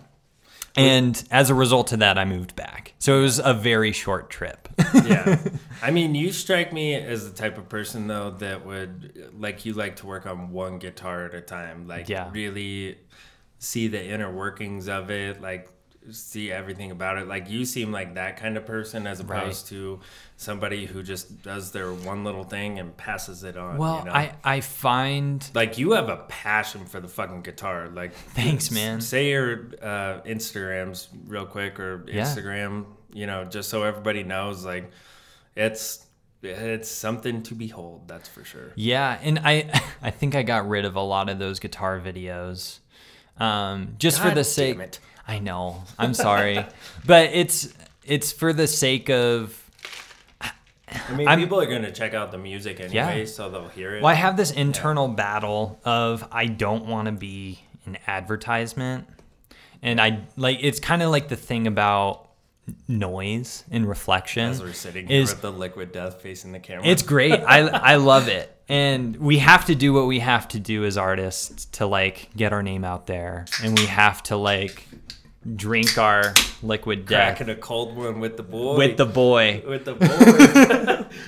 And as a result of that, I moved back. So it was a very short trip. yeah. [LAUGHS] I mean, you strike me as the type of person though that would like you like to work on one guitar at a time, like Yeah. really see the inner workings of it, like see everything about it. Like you seem like that kind of person as opposed to somebody who just does their one little thing and passes it on. Well, you know? I, I find like you have a passion for the fucking guitar. Like [LAUGHS] Thanks, man. Say your uh, Instagrams real quick or Yeah. Instagram, you know, just so everybody knows. Like it's it's something to behold. That's for sure. Yeah, and I [LAUGHS] I think I got rid of a lot of those guitar videos, um, just for God the damn sake. it. I know. I'm sorry, but it's it's for the sake of. I mean, I'm- people are gonna check out the music anyway, Yeah. so they'll hear it. Well, I have this internal battle of I don't want to be an advertisement, and I like it's kind of like the thing about noise and reflection. As we're sitting here with the liquid death facing the camera. It's great. I I love it. And we have to do what we have to do as artists to like get our name out there. And we have to like drink our liquid death cracking a cold one with the boy. with the boy. with the boy. [LAUGHS]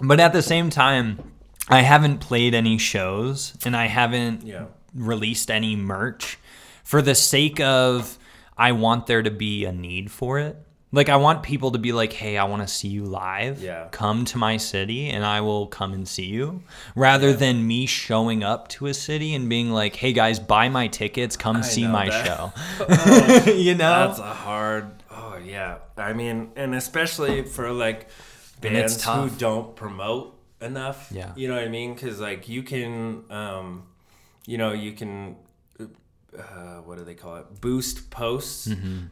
But at the same time, I haven't played any shows and I haven't yeah. released any merch for the sake of I want there to be a need for it. Like I want people to be like, "Hey, I want to see you live. Yeah. Come to my city and I will come and see you." Rather than me showing up to a city and being like, "Hey guys, buy my tickets, come see my that. show." [LAUGHS] [LAUGHS] you know? That's a hard. Oh yeah. I mean, and especially for like bands who don't promote enough. Yeah. You know what I mean? Because like you can, um, you know, you can. Uh, what do they call it? Boost posts.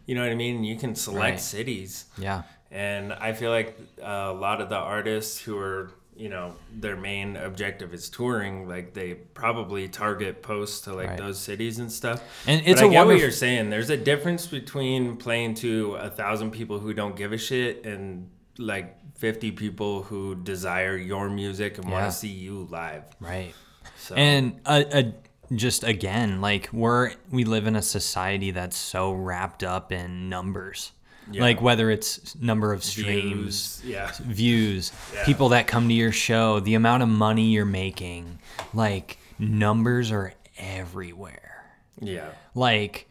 You know what I mean? You can select Mm-hmm. Right. cities. yeah. And I feel like a lot of the artists who are, you know, their main objective is touring, like they probably target posts to like Right. those cities and stuff. And it's but a I get what wonderful- you're saying. There's a difference between playing to a thousand people who don't give a shit and like 50 people who desire your music and want to see you live. Right. So And uh, uh, just again, like we're we live in a society that's so wrapped up in numbers. Yeah. Like whether it's number of streams, views, yeah. views, [LAUGHS] Yeah. people that come to your show, the amount of money you're making, like numbers are everywhere. Yeah. Like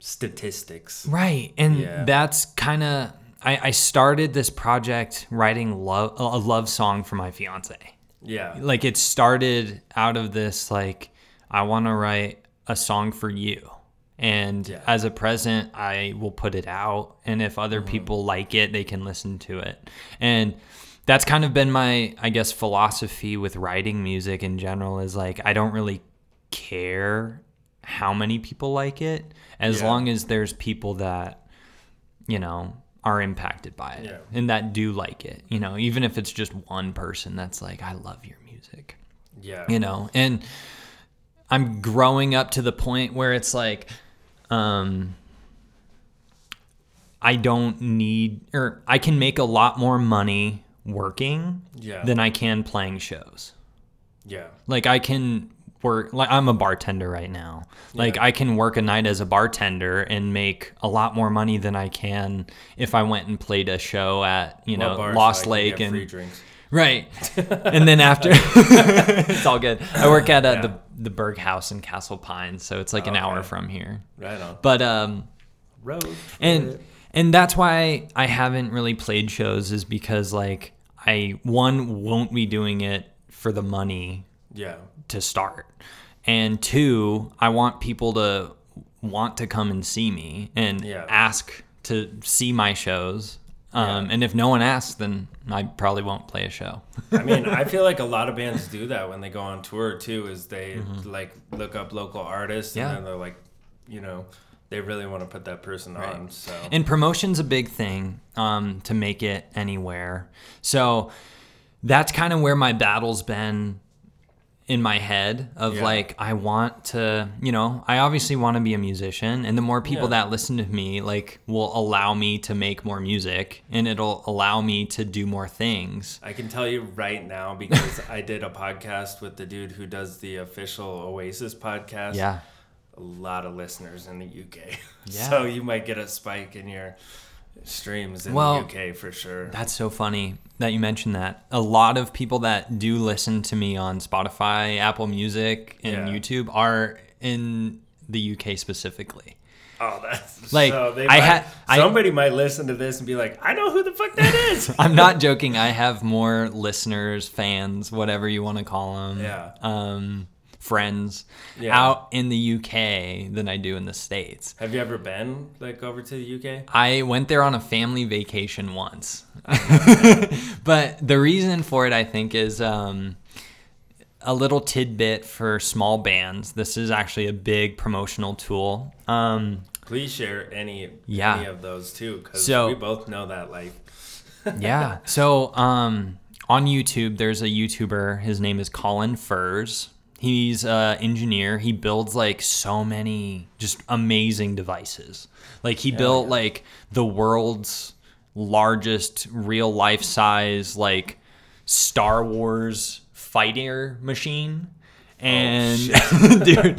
Statistics. Right. And that's kind of I, I started this project writing love a love song for my fiance. Yeah. Like it started out of this like I want to write a song for you. And Yeah. as a present, I will put it out. And if other Mm-hmm. people like it, they can listen to it. And that's kind of been my, I guess, philosophy with writing music in general is like, I don't really care how many people like it as Yeah. long as there's people that, you know, are impacted by it Yeah. and that do like it. You know, even if it's just one person that's like, I love your music Yeah. you know and i'm growing up to the point where it's like um i don't need or i can make a lot more money working Yeah. than i can playing shows Yeah. like i can work like i'm a bartender right now like Yeah. i can work a night as a bartender and make a lot more money than i can if i went and played a show at you know What bar so lost lake and free drinks. Right. [LAUGHS] and then after [LAUGHS] it's all good. I work at uh, Yeah. the the Berg House in Castle Pines, so it's like an hour Okay. from here. Right on. But um Road. and and that's why I haven't really played shows is because like I one won't be doing it for the money yeah. to start. And two, I want people to want to come and see me and Yeah. ask to see my shows. Um, Yeah. and if no one asks, then I probably won't play a show. I mean, I [LAUGHS] feel like a lot of bands do that when they go on tour too. Is they like look up local artists Mm-hmm. Yeah. and then they're like, you know, they really want to put that person on. So And promotion's a big thing um, to make it anywhere. So that's kind of where my battle's been in my head of Yeah. like I want to, you know, I obviously want to be a musician and the more people Yeah. that listen to me like will allow me to make more music and it'll allow me to do more things. I can tell you right now because [LAUGHS] I did a podcast with the dude who does the official Oasis podcast. Yeah. a lot of listeners in the UK. [LAUGHS] Yeah. So you might get a spike in your streams in Well, the UK for sure. That's so funny that you mentioned that. A lot of people that do listen to me on Spotify, Apple Music, and Yeah. YouTube are in the UK specifically. Oh, that's Like, so they I might, had- I- somebody might listen to this and be like, I know who the fuck that is. [LAUGHS] I'm not joking. I have more listeners, fans, whatever you want to call them, Yeah. um, friends Yeah. out in the UK than I do in the States. Have you ever been like over to the UK? I went there on a family vacation once. [LAUGHS] but the reason for it, I think, is um, a little tidbit for small bands. This is actually a big promotional tool. Um, Please share any Yeah. any of those too, because So- we both know that like. [LAUGHS] yeah. So um, on YouTube, there's a YouTuber. His name is Colin Furze. He's an engineer. He builds like so many just amazing devices. Like he built yeah. like the world's largest real life size like Star Wars fighter machine. And [LAUGHS] dude,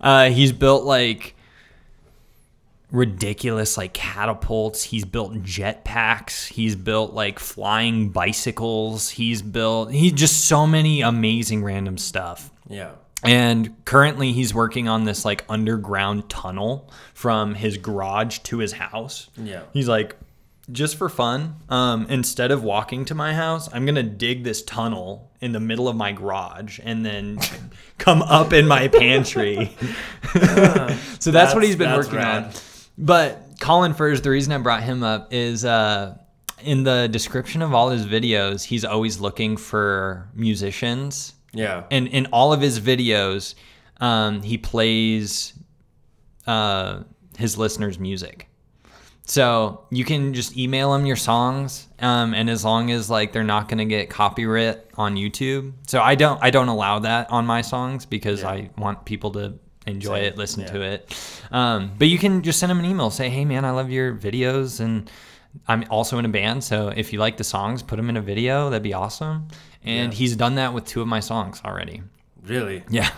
uh, he's built like ridiculous like catapults. He's built jet packs. He's built like flying bicycles. He's built he just so many amazing random stuff. Yeah. And currently he's working on this like underground tunnel from his garage to his house. Yeah. He's like just for fun, um, instead of walking to my house, I'm gonna dig this tunnel in the middle of my garage and then [LAUGHS] come up in my pantry. [LAUGHS] so that's, what he's been working rad. on. But Colin Furze, the reason I brought him up is uh, in the description of all his videos, he's always looking for musicians. Yeah. And in all of his videos, um, he plays uh, his listeners' music. So you can just email him your songs, um, and as long as like they're not going to get copyright on YouTube. So I don't I don't allow that on my songs because Yeah. I want people to enjoy Same, it, listen to it. Um, but you can just send him an email, say, "Hey man, I love your videos, and I'm also in a band. So if you like the songs, put them in a video. That'd be awesome." And Yeah. he's done that with two of my songs already. Really? Yeah.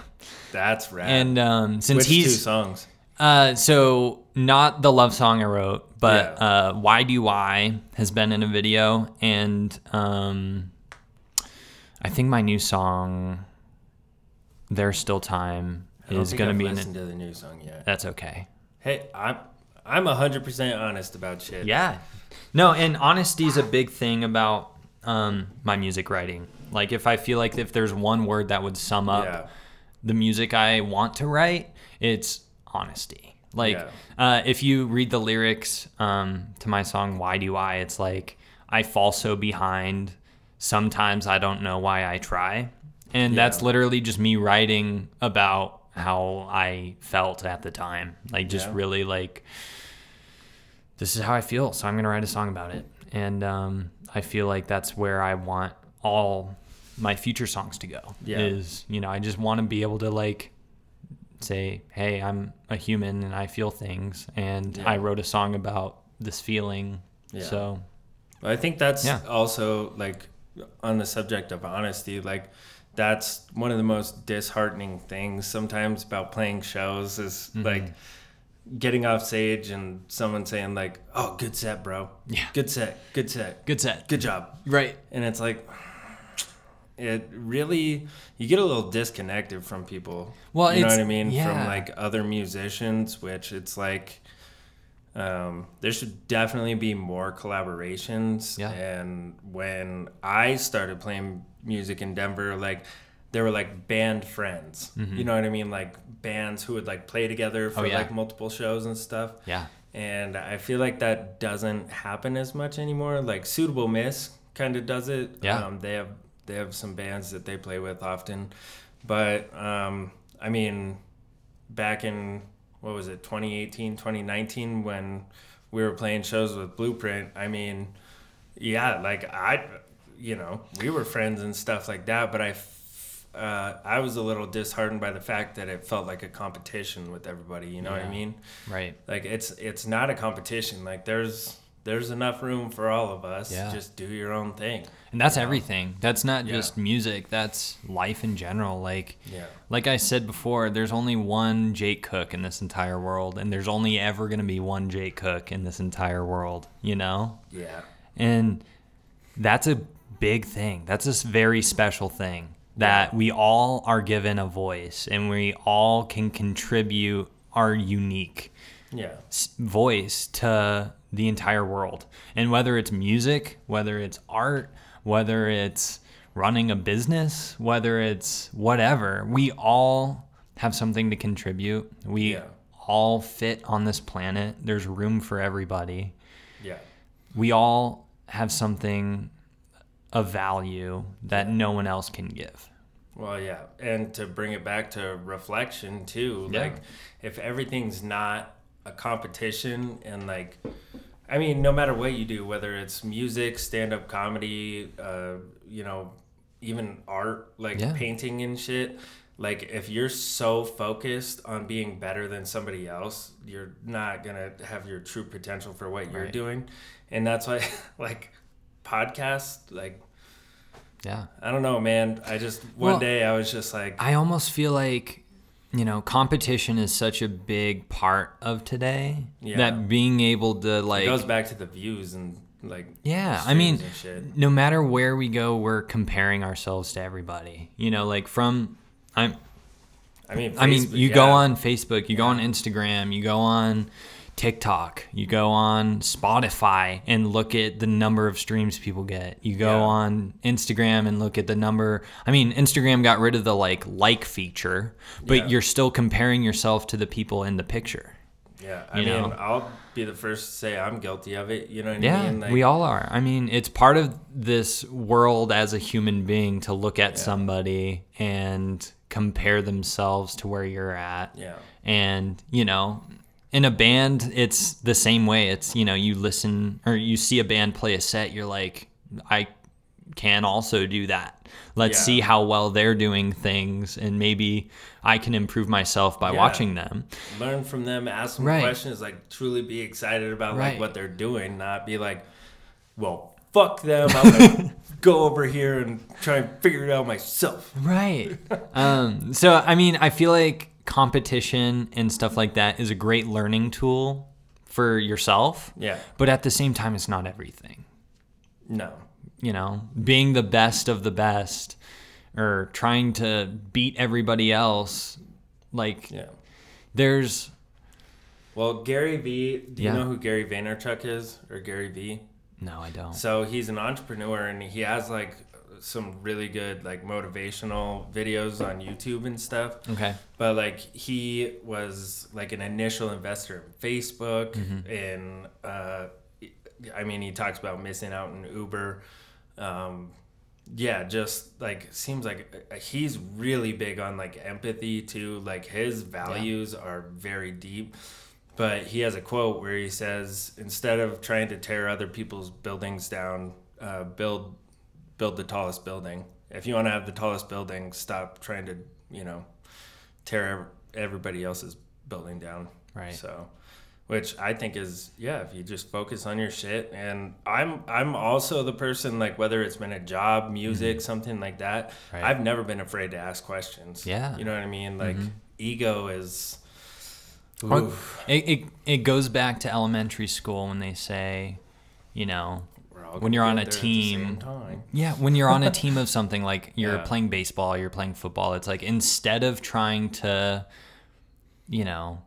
That's rad. And um, since Which two he's songs? uh, so not the love song I wrote, but Yeah. uh, "Why Do I" has been in a video, and um, I think my new song, "There's Still Time," is going to be in listened to the new song yet. That's okay. Hey, I'm I'm 100% honest about shit. Yeah. No, and honesty is a big thing about um, my music writing. Like, if I feel like if there's one word that would sum up Yeah. the music I want to write, it's honesty. Like, Yeah. uh, if you read the lyrics um, to my song "Why Do I," it's like I fall so behind. Sometimes I don't know why I try, and that's literally just me writing about how I felt at the time. Like, just Yeah. really like this is how I feel, so I'm gonna write a song about it. And um, I feel like that's where I want all my future songs to go. Yeah. Is you know I just want to be able to like say, hey, I'm a human and I feel things, and Yeah. I wrote a song about this feeling. Yeah. So I think that's Yeah. also like on the subject of honesty, like that's one of the most disheartening things sometimes about playing shows is Mm-hmm. like getting off stage and someone saying like, "Oh, good set, bro. Yeah. Good set. Good set. good set. Good job." Right. And it's like it really you get a little disconnected from people. Well, you know what I mean? yeah. From like other musicians, which it's like um, there should definitely be more collaborations. Yeah. And when I started playing music in Denver, like there were like band friends. You know what I mean? Like bands who would like play together for Mm-hmm. Oh, yeah. like multiple shows and stuff. Yeah. And I feel like that doesn't happen as much anymore. Like Suitable Miss kind of does it. Yeah. Um, they have they have some bands that they play with often, but um, I mean, back in what was it 2018 2019 when we were playing shows with Blueprint. I mean, yeah, like I, you know, we were friends and stuff like that. But I, uh, I was a little disheartened by the fact that it felt like a competition with everybody. You know what I mean? Right. like it's it's not a competition like there's there's enough room for all of us Yeah. just do your own thing And that's everything. That's not Yeah. just music. That's life in general. Like, yeah like I said before, there's only one Jake Cook in this entire world, and there's only ever going to be one Jake Cook in this entire world, you know? yeah And that's a big thing. That's a very special thing that we all are given a voice and we all can contribute our unique yeah voice to the entire world. And whether it's music, whether it's art, whether it's running a business, whether it's whatever, we all have something to contribute. We Yeah. all fit on this planet. There's room for everybody. yeah We all have something of value that no one else can give. well yeah and to bring it back to reflection too Yeah. like if everything's not a competition and like i mean no matter what you do whether it's music stand-up comedy uh you know even art like Yeah. painting and shit like if you're so focused on being better than somebody else you're not gonna have your true potential for what you're doing and that's why [LAUGHS] like podcast like Yeah. i don't know man i just one Well, day i was just like I almost feel like, you know, competition is such a big part of today Yeah. that being able to it like goes back to the views and like Yeah, I mean, streams and shit. no matter where we go, we're comparing ourselves to everybody. You know, like from I'm i mean I mean, Facebook, you go on Facebook, you go on Instagram, you go on TikTok, you go on Spotify and look at the number of streams people get. You go Yeah. on Instagram and look at the number. I mean, Instagram got rid of the like like feature, but Yeah. you're still comparing yourself to the people in the picture. yeah i you mean know? i'll be the first to say i'm guilty of it you know what Yeah, i mean like, we all are. I mean, it's part of this world as a human being to look at Yeah. somebody and compare themselves to where you're at. yeah And, you know, in a band, it's the same way. It's, you know, you listen or you see a band play a set, you're like, I can also do that. Let's Yeah. see how well they're doing things and maybe I can improve myself by Yeah. watching them. learn from them ask them Right. questions like truly be excited about Right. like what they're doing not be like well fuck them i'm gonna [LAUGHS] go over here and try and figure it out myself Right. um, so, I mean, I feel like competition and stuff like that is a great learning tool for yourself. yeah But at the same time, it's not everything. no You know, being the best of the best or trying to beat everybody else, like, yeah there's Well, Gary V. Do you Yeah. know who Gary Vaynerchuk is, or Gary V? No, I don't. So he's an entrepreneur, and he has like some really good like motivational videos on YouTube and stuff. Okay. But like he was like an initial investor in Facebook, Mm-hmm. and uh, I mean he talks about missing out in Uber. Um, yeah, just like seems like uh, he's really big on like empathy too. Like his values are very deep. But he has a quote where he says, "Instead of trying to tear other people's buildings down, uh, build build the tallest building. If you want to have the tallest building, stop trying to you know tear everybody else's building down." Right. So, which I think is yeah, if you just focus on your shit. And I'm I'm also the person like whether it's been a job, music, something like that. Mm-hmm. Right. I've never been afraid to ask questions. Yeah. Mm-hmm. you know what I mean. Like ego is. It, it, it goes back to elementary school when they say, you know, when you're on a there at the team- Yeah, when you're on a [LAUGHS] team of something like you're Yeah. playing baseball, you're playing football, it's like instead of trying to, you know,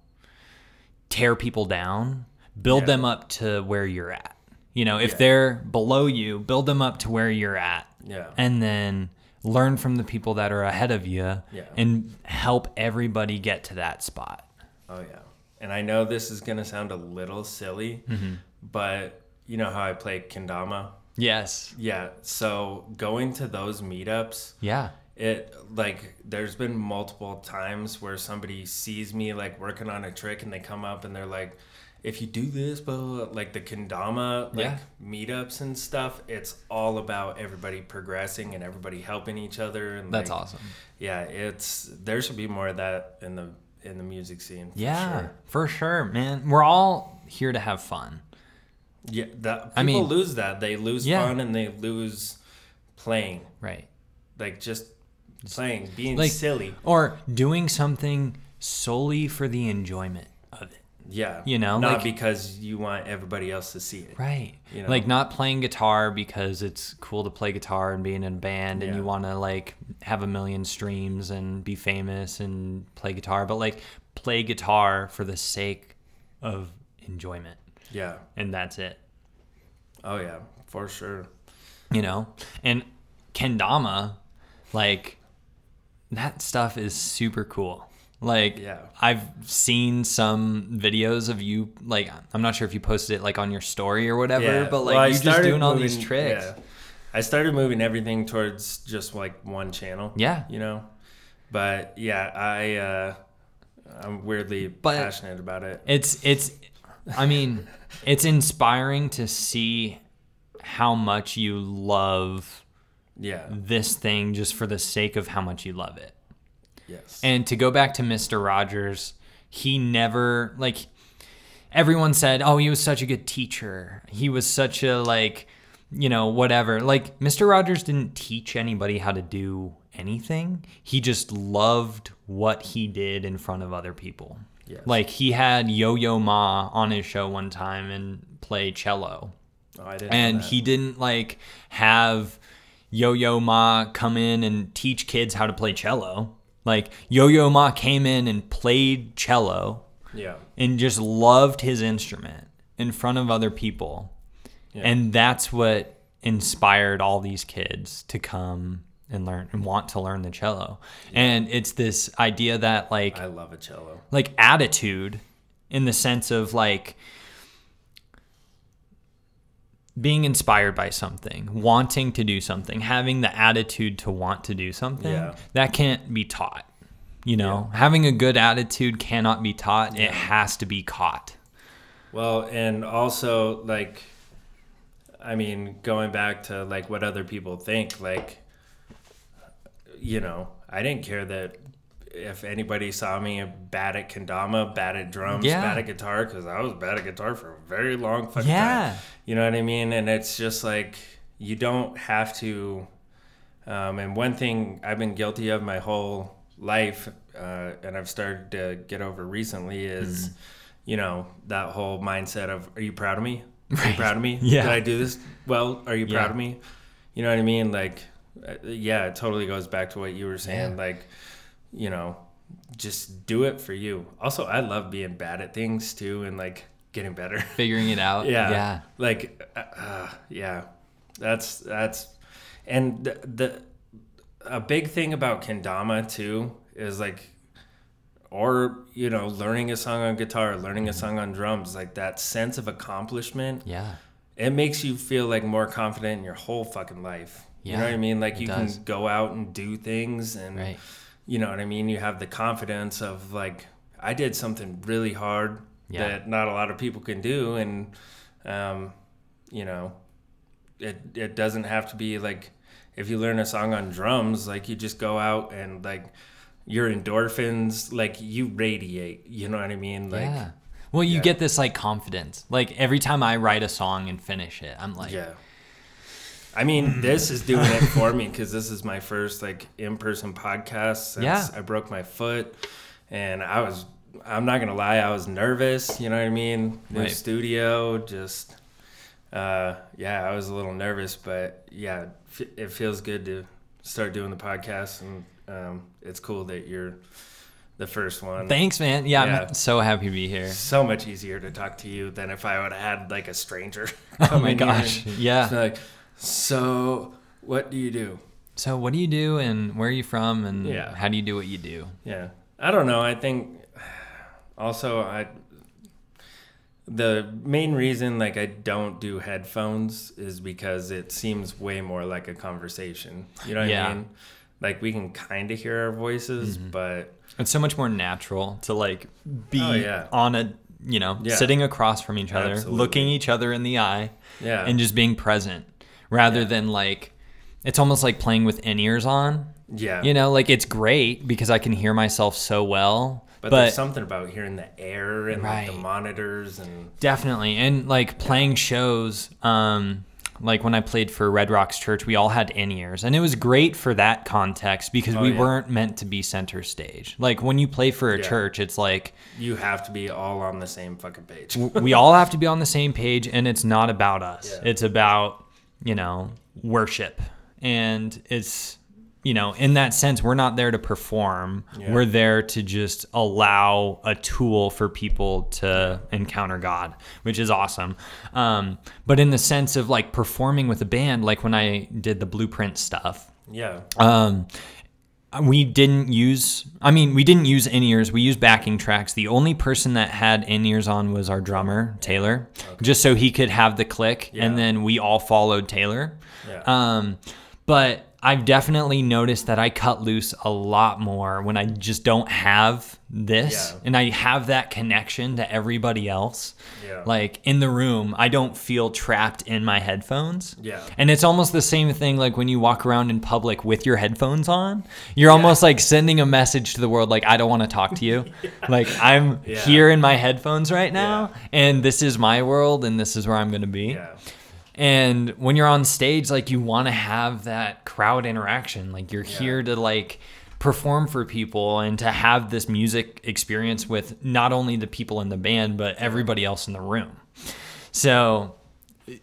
tear people down, build Yeah. them up to where you're at. You know, if Yeah. they're below you, build them up to where you're at. Yeah. And then learn from the people that are ahead of you Yeah. and help everybody get to that spot. Oh yeah. And I know this is gonna sound a little silly, Mm-hmm. but you know how I play kendama. Yes. Yeah. So going to those meetups, Yeah. it like there's been multiple times where somebody sees me like working on a trick and they come up and they're like if you do this blah," like the kendama like Yeah. meetups and stuff it's all about everybody progressing and everybody helping each other and That's like, awesome. yeah it's there should be more of that in the in the music scene for Yeah, sure. for sure, man. We're all here to have fun. Yeah that people I mean- lose that they lose Yeah. fun and they lose playing Right. like just playing being Like- silly Or doing something solely for the enjoyment of it. Yeah. You know, not like- because you want everybody else to see it. Right. You know? Like not playing guitar because it's cool to play guitar and being in a band and you want to like have a million streams and be famous and play guitar, but like play guitar for the sake of enjoyment. Yeah. And that's it. Oh yeah, for sure. you know and kendama like that stuff is super cool like Yeah. i've seen some videos of you like i'm not sure if you posted it like on your story or whatever Yeah. but like well, you just started doing all these tricks Yeah. I started moving everything towards just like one channel. Yeah. You know, but yeah, I uh, I'm weirdly But- passionate about it. it's it's i mean it's inspiring to see how much you love Yeah. this thing just for the sake of how much you love it Yes. And to go back to Mr. Rogers, he never like everyone said, "Oh, he was such a good teacher. He was such a like, you know, whatever." Like Mr. Rogers didn't teach anybody how to do anything. He just loved what he did in front of other people. Yes. Like he had Yo-Yo Ma on his show one time and play cello oh, I didn't. and he didn't like have Yo-Yo Ma come in and teach kids how to play cello. Like Yo-Yo Ma came in and played cello Yeah. and just loved his instrument in front of other people. Yeah. And that's what inspired all these kids to come and learn and want to learn the cello. And it's this idea that like I love a cello. like attitude in the sense of like being inspired by something, wanting to do something, having the attitude to want to do something, Yeah. that can't be taught. You know, having a good attitude cannot be taught. It has to be caught. Well, and also like I mean, going back to like what other people think, like you know, I didn't care that if anybody saw me bad at kendama, bad at drums, Yeah. bad at guitar, because I was bad at guitar for a very long fucking Yeah. time. You know what I mean? And it's just like you don't have to. Um, and one thing I've been guilty of my whole life, uh, and I've started to get over recently, is Mm-hmm. you know that whole mindset of "Are you proud of me? Are you Right. proud of me? [LAUGHS] Yeah. Did I do this well? Are you proud Yeah. of me? You know what I mean? Like, yeah, it totally goes back to what you were saying. Yeah. Like, you know, just do it for you. Also, I love being bad at things too, and like getting better. [LAUGHS] Figuring it out. yeah, Yeah. Like, uh, uh, yeah, that's that's, and the, the a big thing about kendama too is like, or you know, learning a song on guitar, learning a song on drums, like that sense of accomplishment Yeah. it makes you feel like more confident in your whole fucking life. You know what I mean? Like you does. can go out and do things and Right. you know what I mean? You have the confidence of like I did something really hard Yeah. that not a lot of people can do and um you know it it doesn't have to be like if you learn a song on drums like you just go out and like your endorphins like you radiate, you know what I mean? Like yeah. Well, you yeah. get this like confidence. Like every time I write a song and finish it, I'm like, Yeah. I mean, this is doing it for me because this is my first like in-person podcast since Yeah. I broke my foot, and I was. I'm not gonna lie, I was nervous. You know what I mean? New Right. studio, just. Uh, yeah, I was a little nervous, but yeah, f- it feels good to start doing the podcast, and um, it's cool that you're the first one. thanks, man. Yeah, Yeah. I'm so happy to be here. so much easier to talk to you than if I would have had like a stranger. [LAUGHS] Oh my gosh. Yeah. like, so what do you do? So, what do you do and where are you from and Yeah. how do you do what you do? Yeah, I don't know. I think also I the main reason like I don't do headphones is because it seems way more like a conversation. You know what Yeah. I mean? Like we can kind of hear our voices, Mm-hmm. but It's so much more natural to like be Oh, yeah. on a, you know, Yeah. sitting across from each other, Absolutely. looking each other in the eye yeah, and just being present rather Yeah. than like, it's almost like playing with in ears on. yeah. You know, like it's great because I can hear myself so well. but, But, there's something about hearing the air and like, the monitors and definitely. And like playing shows, um, like when I played for Red Rocks Church, we all had in ears. And it was great for that context because Oh, we yeah. weren't meant to be center stage. Like when you play for a Yeah. church, it's like you have to be all on the same fucking page. we all have to be on the same page and it's not about us. Yeah. It's about, you know, worship. And it's you know, in that sense, we're not there to perform. Yeah. We're there to just allow a tool for people to encounter God, which is awesome. Um, but in the sense of like performing with a band, like when I did the blueprint stuff, yeah, um, we didn't use. I mean, we didn't use in ears. We used backing tracks. The only person that had in ears on was our drummer Taylor, just so he could have the click, and then we all followed Taylor. yeah, Um, but I've definitely noticed that I cut loose a lot more when I just don't have this, Yeah. and I have that connection to everybody else. Yeah. Like in the room, I don't feel trapped in my headphones. Yeah. And it's almost the same thing like when you walk around in public with your headphones on. You're almost like sending a message to the world like I don't want to talk to you. [LAUGHS] Like I'm Yeah. here in my headphones right now and this is my world and this is where I'm going to be. yeah, And when you're on stage like you want to have that crowd interaction. Like you're Yeah. here to like perform for people and to have this music experience with not only the people in the band but everybody else in the room. So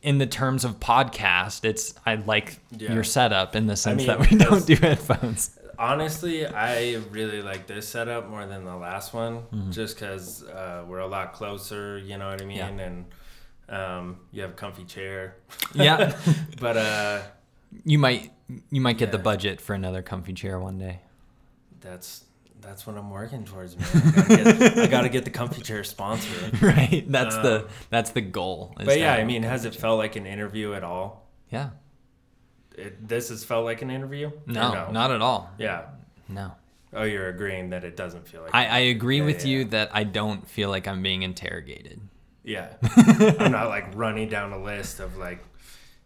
in the terms of podcast, it's I like Yeah. your setup in the sense mean, that we don't do headphones. Honestly, I really like this setup more than the last one, Mm-hmm. just because uh, we're a lot closer. You know what I mean? Yeah. And um, you have a comfy chair. [LAUGHS] Yeah. But uh, you might you might get the budget for another comfy chair one day. that's that's what I'm working towards, man. I gotta get, I gotta get the comfy chair sponsor. [LAUGHS] right. That's Um, the that's the goal. But yeah, I mean, has it felt like an interview at all? Yeah. It, this has felt like an interview? Or No, not at all. Yeah. No. Oh, you're agreeing that it doesn't feel like. I, I agree Yeah, with yeah. you that I don't feel like I'm being interrogated. Yeah. [LAUGHS] I'm not like running down a list of like,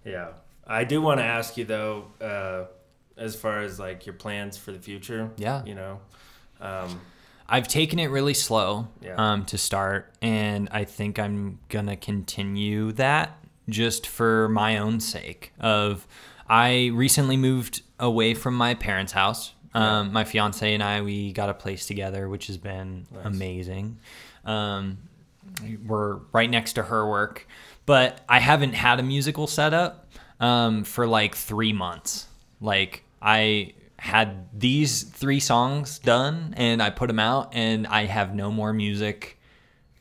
yeah. I do want to ask you though, uh, as far as like your plans for the future. Yeah. You know, um, I've taken it really slow Yeah. um, to start, and I think I'm gonna continue that just for my own sake. Of I recently moved away from my parents' house. Um, My fiance and I we got a place together, which has been Nice. amazing. Um, we're right next to her work, but I haven't had a musical setup um, for like three months. Like I had these three songs done and I put them out and I have no more music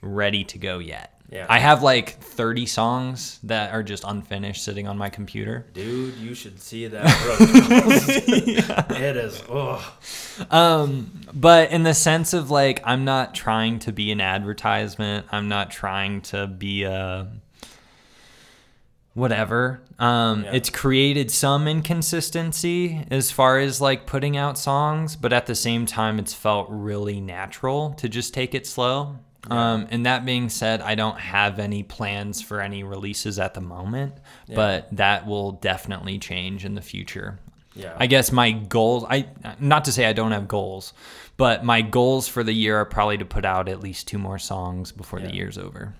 ready to go yet. Yeah. I have like 30 songs that are just unfinished sitting on my computer. Dude, you should see that [LAUGHS] road. It is. Oh, Um, but in the sense of like, I'm not trying to be an advertisement. I'm not trying to be a whatever. Um, Yeah. it's created some inconsistency as far as like putting out songs, but at the same time, it's felt really natural to just take it slow. Um, and that being said, I don't have any plans for any releases at the moment, but that will definitely change in the future. yeah. I guess my goals I not to say I don't have goals, but my goals for the year are probably to put out at least two more songs before the year's over.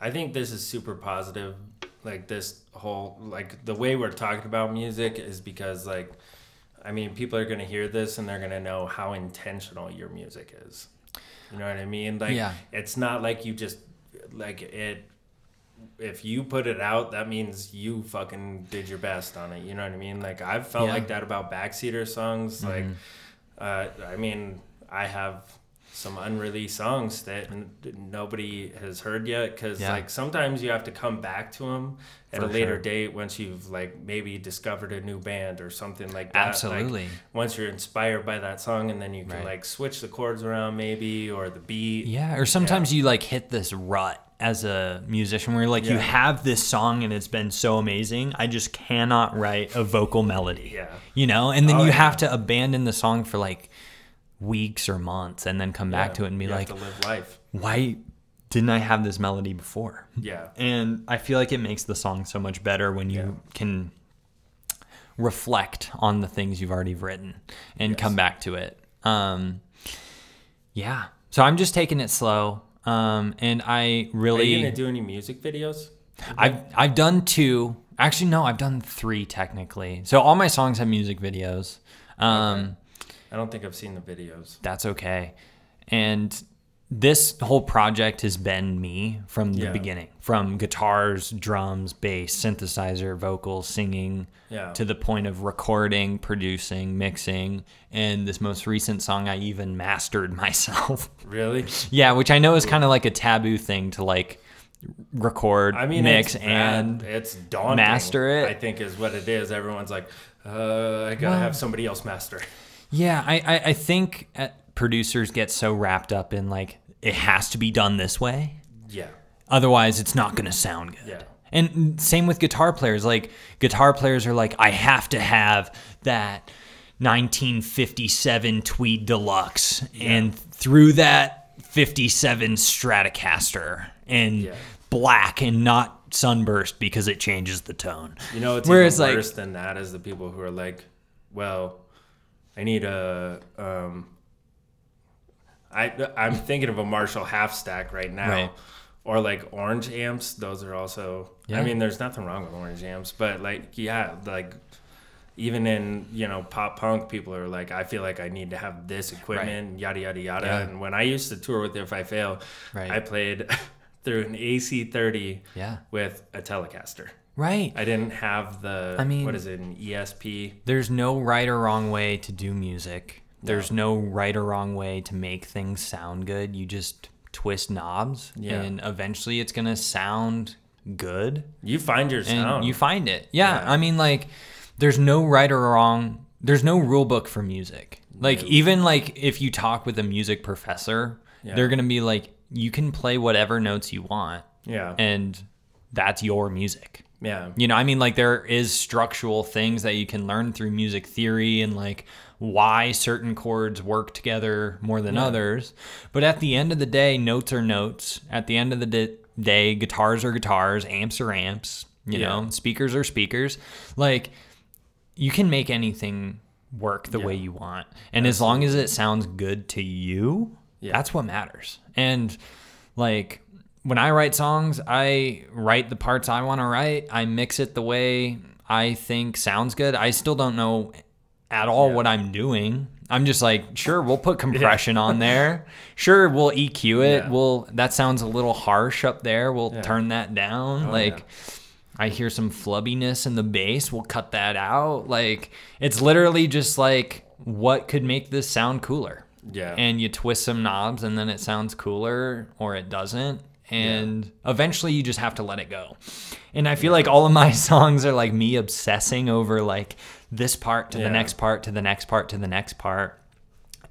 I think this is super positive. Like this whole like the way we're talking about music is because like I mean people are gonna hear this and they're gonna know how intentional your music is. You know what I mean? Like Yeah. it's not like you just like it if you put it out, that means you fucking did your best on it. You know what I mean? Like I've felt Yeah. like that about backseater songs. Like, uh, I mean, I have some unreleased songs that n- nobody has heard yet because Yeah. like sometimes you have to come back to them at For a later sure. date once you've like maybe discovered a new band or something like that. Like, Absolutely. once you're inspired by that song and then you can Right. like switch the chords around maybe or the beat. Yeah, or sometimes you like hit this rut as a musician where you're like you have this song and it's been so amazing. I just cannot write a vocal melody. Yeah. You know, and then Oh, you yeah. have to abandon the song for like weeks or months and then come back Yeah, to it and be like, to why didn't I have this melody before? Yeah. And I feel like it makes the song so much better when you Yeah. can reflect on the things you've already written and Yes. come back to it. Um, yeah. So I'm just taking it slow. Um, and I really. Are you really, gonna do any music videos? I've, I've done two. Actually, no, I've done three technically. So all my songs have music videos. Um, I don't think I've seen the videos. that's okay. And this whole project has been me from the Yeah. beginning, from guitars, drums, bass, synthesizer, vocals, singing, Yeah. to the point of recording, producing, mixing, and this most recent song I even mastered [LAUGHS] myself. Really? yeah, which I know is kind of like a taboo thing to like record, I mean, mix, it's and it's daunting. master it. I think is what it is. Everyone's like, uh, I gotta Well- have somebody else master. Yeah, I, I, I think uh, producers get so wrapped up in like it has to be done this way. Yeah. Otherwise, it's not going to sound good. Yeah. And same with guitar players. Like guitar players are like, I have to have that 1957 Tweed Deluxe, and through that 57 Stratocaster, and Yeah. black and not sunburst because it changes the tone. You know, it's Whereas, even like- worse than that is the people who are like, well, I need a. Um, I I'm thinking of a Marshall half stack right now. Right. Or like orange amps, those are also. Yeah. I mean, there's nothing wrong with orange amps, but like, yeah, like even in you know pop punk, people are like, I feel like I need to have this equipment, yada yada yada. Yeah. And when I used to tour with If I Fail, Right. I played [LAUGHS] through an AC30 Yeah. with a Telecaster. Right. I didn't have the. I mean- what is it? An ESP. There's no right or wrong way to do music. There's no right or wrong way to make things sound good. You just twist knobs, Yeah. and eventually it's gonna sound good, You find your sound. you find it. Yeah, Yeah. I mean, like, there's no right or wrong. There's no rule book for music. Like, even like if you talk with a music professor, Yeah. they're gonna be like, you can play whatever notes you want, yeah. and that's your music. Yeah. You know, I mean, like there is structural things that you can learn through music theory and like why certain chords work together more than others. But at the end of the day, notes are notes. At the end of the di- day, guitars are guitars, amps are amps. You Yeah. know, speakers are speakers. Like you can make anything work the Yeah. way you want, and as long as it sounds good to you, Yeah. that's what matters. And like when I write songs, I write the parts I want to write. I mix it the way I think sounds good. I still don't know at all Yeah. what I'm doing. I'm just like, sure, we'll put [LAUGHS] compression on there. Sure, we'll EQ it. Yeah. We'll that sounds a little harsh up there. We'll Yeah. turn that down. Oh, like yeah. I hear some flubbiness in the bass. We'll cut that out. Like it's literally just like what could make this sound cooler? Yeah. And you twist some knobs and then it sounds cooler or it doesn't. And eventually you just have to let it go. And I feel like all of my [LAUGHS] songs are like me obsessing over like this part to Yeah. the next part to the next part to the next part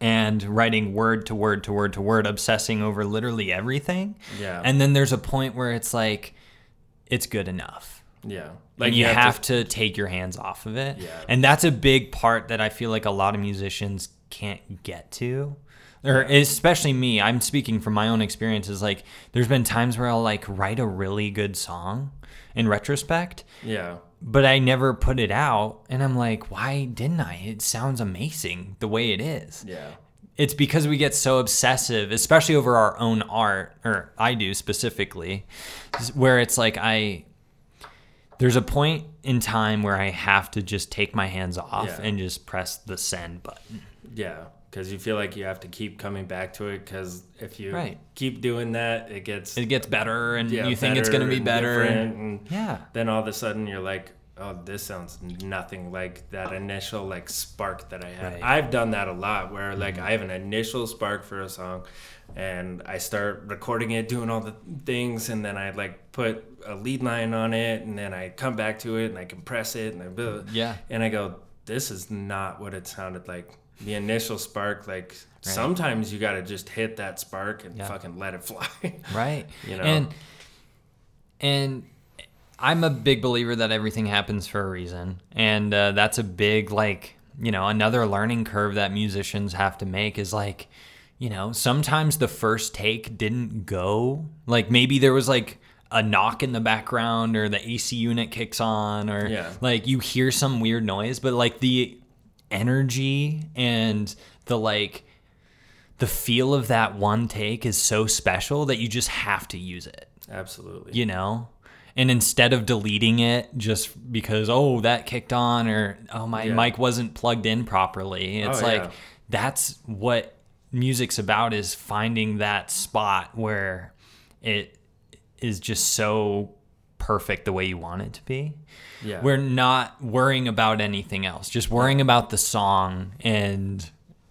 and writing word to word to word to word, obsessing over literally everything. Yeah. And then there's a point where it's like, it's good enough. yeah. Like you, have, to, take your hands off of it. Yeah. And that's a big part that I feel like a lot of musicians can't get to. Or especially me, I'm speaking from my own experiences. Like there's been times where I'll like write a really good song in retrospect, Yeah. but I never put it out and I'm like, why didn't I? It sounds amazing the way it is Yeah. it's because we get so obsessive, especially over our own art, or I do specifically, where it's like I there's a point in time where I have to just take my hands off Yeah. and just press the send button. Yeah. Because you feel like you have to keep coming back to it. Because if you Right. keep doing that, it gets It gets better and yeah, you think it's going to be better. different, and Yeah. then all of a sudden you're like, oh, this sounds nothing like that initial like spark that I had. Right. I've done that a lot where like mm-hmm. I have an initial spark for a song and I start recording it, doing all the things, and then I like put a lead line on it, and then I come back to it and I compress it and I blah, Yeah. and I go, this is not what it sounded like. The initial spark, like sometimes you got to just hit that spark and Yeah. fucking let it [LAUGHS] fly. Right. You know? And and I'm a big believer that everything happens for a reason, and uh, that's a big like you know another learning curve that musicians have to make is like you know sometimes the first take didn't go like maybe there was like a knock in the background or the AC unit kicks on or Yeah. like you hear some weird noise but like the energy and the like the feel of that one take is so special that you just have to use it Absolutely. you know and instead of deleting it just because oh that kicked on or oh my Yeah. mic wasn't plugged in properly it's Oh, like yeah. that's what music's about is finding that spot where it is just so perfect the way you want it to be Yeah. we're not worrying about anything else just worrying about the song and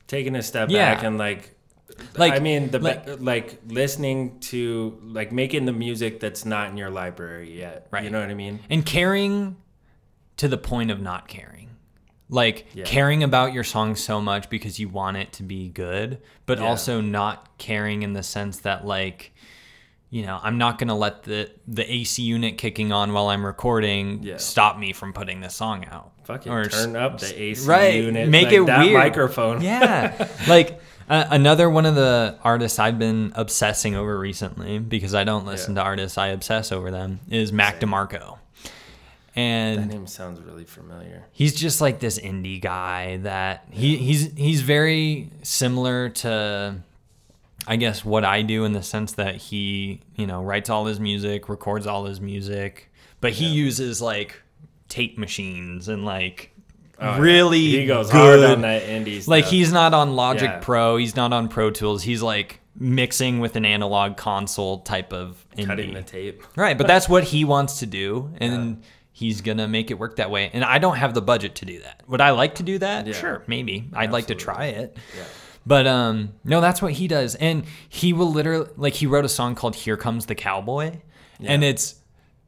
taking a step Yeah. back and like Like- I mean the like- like, listening to like making the music that's not in your library yet. Right. You know what I mean? and caring to the point of not caring like Yeah. caring about your song so much because you want it to be good but Yeah. also not caring in the sense that like you know i'm not going to let the the ac unit kicking on while i'm recording Yeah. stop me from putting this song out Fucking Or turn up the AC right unit. make like it that weird microphone. yeah [LAUGHS] like uh, another one of the artists i've been obsessing over recently because i don't listen Yeah. to artists i obsess over them is mac demarco and That name sounds really familiar. he's just like this indie guy that he, he's he's very similar to I guess what I do in the sense that he, you know, writes all his music, records all his music, but he uses like tape machines and like Oh, yeah. really He goes good hard on that indie like he's not on Logic Yeah. Pro, he's not on Pro Tools, he's like mixing with an analog console type of indie. cutting the tape. Right, but that's what he wants to do, and he's gonna make it work that way. And I don't have the budget to do that. Would I like to do that? Yeah. Sure, maybe. I'd like to try it. Yeah. But um, no, that's what he does, and he will literally like he wrote a song called "Here Comes the Cowboy," and it's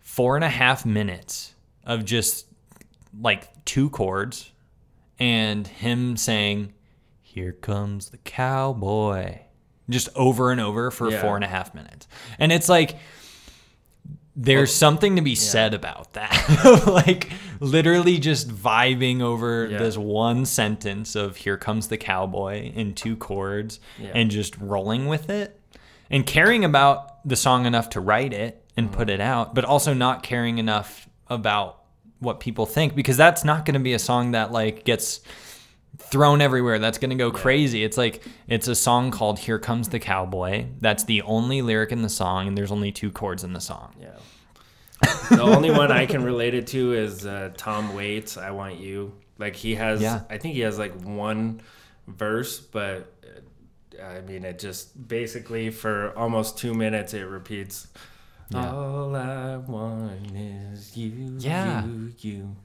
four and a half minutes of just like two chords and him saying, "Here comes the cowboy," just over and over for Yeah. four and a half minutes, and it's like there's something to be said about that. [LAUGHS] like literally just vibing over Yeah. this one sentence of here comes the cowboy in two chords Yeah. and just rolling with it and caring about the song enough to write it and put mm-hmm. it out, but also not caring enough about what people think because that's not going to be a song that like gets thrown everywhere. That's going to go crazy. It's like it's a song called Here Comes the Cowboy. That's the only lyric in the song and there's only two chords in the song. Yeah. the only one I can relate it to is uh, Tom Waits. I want you. Like he has, Yeah. I think he has like one verse, but uh, I mean, it just basically for almost two minutes it repeats. Yeah. All I want is you, Yeah. you, you.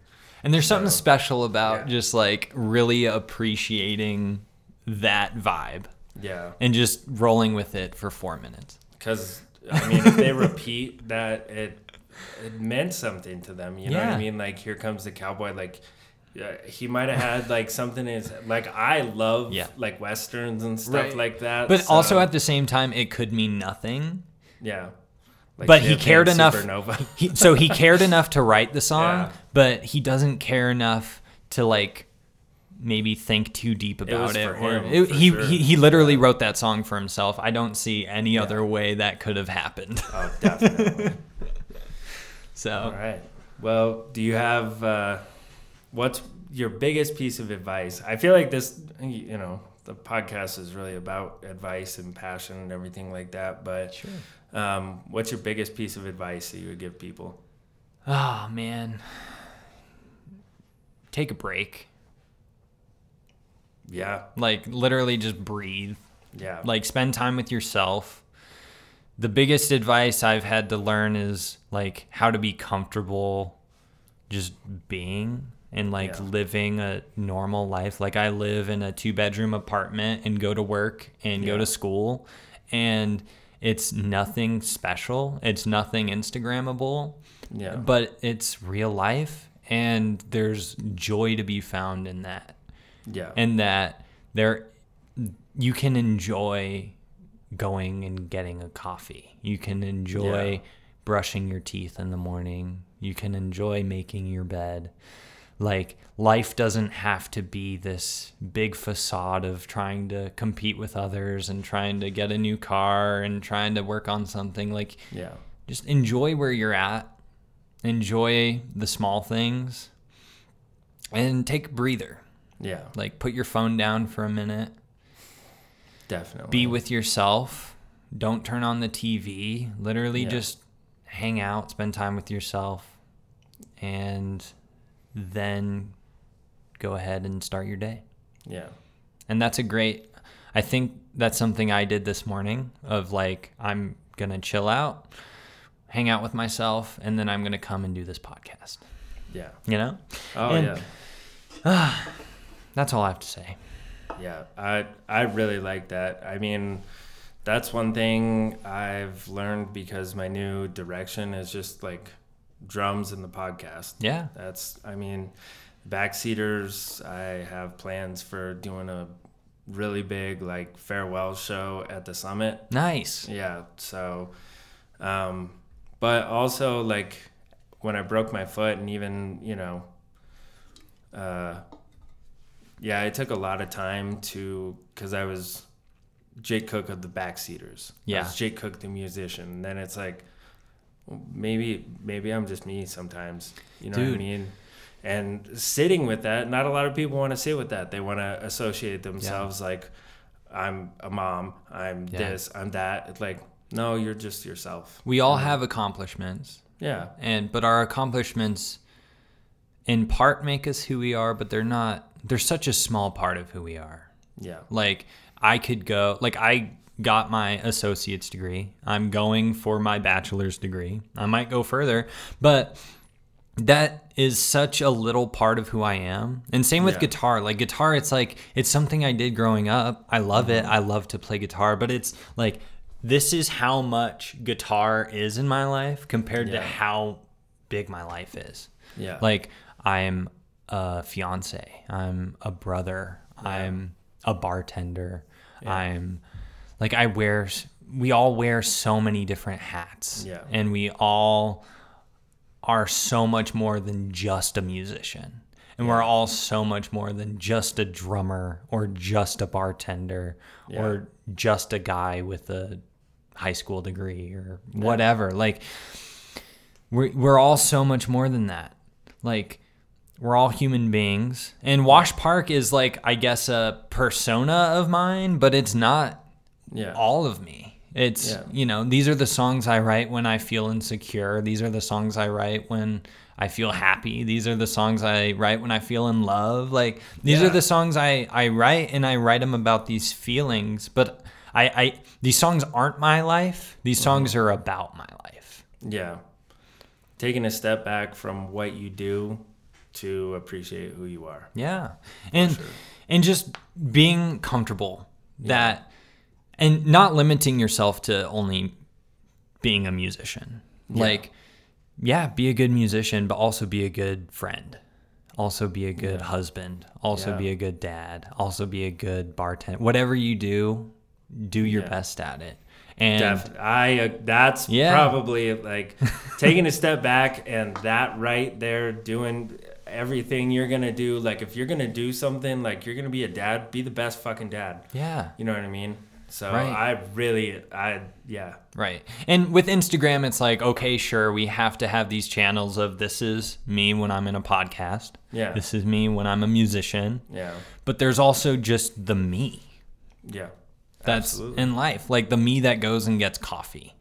And there's something So, special about yeah. just like really appreciating that vibe Yeah. and just rolling with it for four minutes. Because I mean, if they [LAUGHS] repeat that, it it meant something to them. You know what I mean? Like, here comes the cowboy. Like, uh, he might have had like something in his like. I love Yeah. like westerns and stuff Right. like that. But also at the same time, it could mean nothing. yeah. Like But he cared enough-. [LAUGHS] He, so he [LAUGHS] cared enough to write the song, Yeah. but he doesn't care enough to like maybe think too deep about it. for or him, it- he, sure. he he literally wrote that song for himself. I don't see any other way that could have happened. oh, definitely. [LAUGHS] So All right. Well, do you have uh, what's your biggest piece of advice? I feel like this, you know, the podcast is really about advice and passion and everything like that. But Sure. Um, what's your biggest piece of advice that you would give people? Oh man. Take a break. Yeah. Like literally just breathe. Yeah. Like spend time with yourself. The biggest advice I've had to learn is like how to be comfortable just being and like Yeah. living a normal life. Like I live in a two bedroom apartment and go to work and go to school and it's nothing special. It's nothing Instagrammable yeah. but it's real life and there's joy to be found in that yeah. and that there you can enjoy going and getting a coffee you can enjoy Yeah. brushing your teeth in the morning you can enjoy making your bed like life doesn't have to be this big facade of trying to compete with others and trying to get a new car and trying to work on something like yeah. just enjoy where you're at enjoy the small things and take a breather Yeah. like put your phone down for a minute Definitely. be with yourself don't turn on the tv literally Yeah. just hang out spend time with yourself and then go ahead and start your day Yeah. and that's a great i think that's something i did this morning of like i'm gonna chill out hang out with myself and then i'm gonna come and do this podcast Yeah. you know Oh And- yeah. [SIGHS] that's all i have to say Yeah, I I really like that. I mean, that's one thing I've learned because my new direction is just like drums in the podcast. yeah That's I mean, backseaters. I have plans for doing a really big like farewell show at the summit. nice Yeah. So, um, but also like when I broke my foot and even, you know, uh, yeah, it took a lot of time to, cause I was Jake Cook of the Backseaters. I Yeah. was Jake Cook, the musician. And then it's like, maybe, maybe I'm just me sometimes, you know what I mean? And sitting with that, not a lot of people want to sit with that. They want to associate themselves like, I'm a mom, I'm Yeah. this, I'm that. It's like, no, you're just yourself. we all have accomplishments Yeah. and but our accomplishments in part make us who we are but they're not they're such a small part of who we are Yeah. like i could go like i got my associate's degree. I'm going for my bachelor's degree. I might go further but that is such a little part of who i am. And same with Yeah. guitar. Like guitar it's like it's something i did growing up. I love it. Mm-hmm. I love to play guitar but it's like this is how much guitar is in my life compared to how big my life is. Yeah. like I'm a fiance, I'm a brother, I'm a bartender, I'm like I wear we all wear so many different hats. Yeah. And we all are so much more than just a musician. And we're all so much more than just a drummer or just a bartender or just a guy with a high school degree or whatever. Like we're, we're all so much more than that. Like, we're all human beings. And Wash Park is like, I guess, a persona of mine, but it's not yeah. all of me. It's, Yeah. you know, these are the songs I write when I feel insecure. These are the songs I write when I feel happy. These are the songs I write when I feel in love. Like, these Yeah. are the songs I, I write, and I write them about these feelings. But I, I these songs aren't my life. These Mm-hmm. songs are about my life. Yeah. Taking a step back from what you do to appreciate who you are. Yeah. And sure. and just being comfortable that and not limiting yourself to only being a musician. Like yeah, be a good musician but also be a good friend. Also be a good husband. Also Yeah. be a good dad. Also be a good bartender. Whatever you do, do your Yeah. best at it. And Definitely. I uh, that's Yeah. probably like [LAUGHS] taking a step back and that right there doing everything you're gonna do. Like if you're gonna do something, like you're gonna be a dad, be the best fucking dad. yeah. You know what I mean? So Right. I really, I yeah, Right. And with Instagram, it's like, okay, sure, we have to have these channels of this is me when I'm in a podcast. Yeah. This is me when I'm a musician. yeah, But there's also just the me yeah. that's Absolutely. in life. Like the me that goes and gets coffee,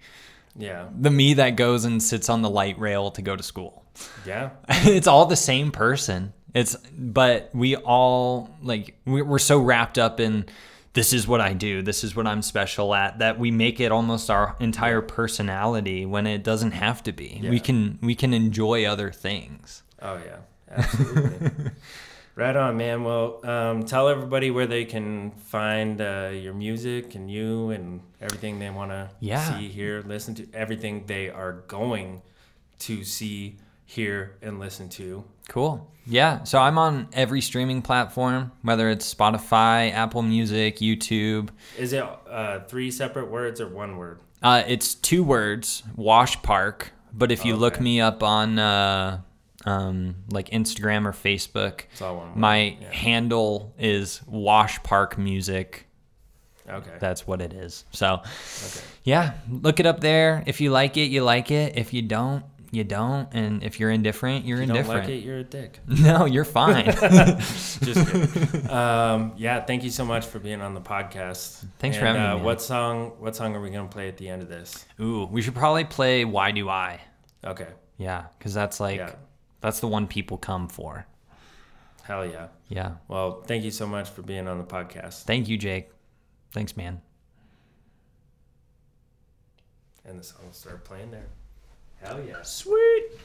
Yeah, the me that goes and sits on the light rail to go to school. yeah, [LAUGHS] it's all the same person. It's, but we all, like, we- we're so wrapped up in this is what I do, this is what I'm special at, that we make it almost our entire personality when it doesn't have to be. We can we can enjoy other things. oh yeah, absolutely. [LAUGHS] right on, man. Well, um, tell everybody where they can find uh, your music and you and everything they want to Yeah. see, hear, listen to, everything they are going to see, hear, and listen to. Cool. Yeah. So I'm on every streaming platform, whether it's Spotify, Apple Music, YouTube. Is it uh, three separate words or one word? Uh, it's two words, Wash Park. But if you look me up on uh, um, like Instagram or Facebook, It's all one my Yeah. handle is Wash Park Music. Okay. That's what it is. So, okay. yeah, look it up there. If you like it, you like it. If you don't, you don't. And if you're indifferent, you're If you don't indifferent. like it, you're a dick. [LAUGHS] No, you're fine. [LAUGHS] Just um, yeah, thank you so much for being on the podcast. Thanks for And, having me, uh, man. What song? What song are we gonna play at the end of this? Ooh, we should probably play Why Do I? Okay. Yeah, because that's like, Yeah. that's the one people come for. Hell yeah. Yeah. Well, thank you so much for being on the podcast. Thank you, Jake. Thanks, man. And the song will start playing there. Hell yeah. Sweet.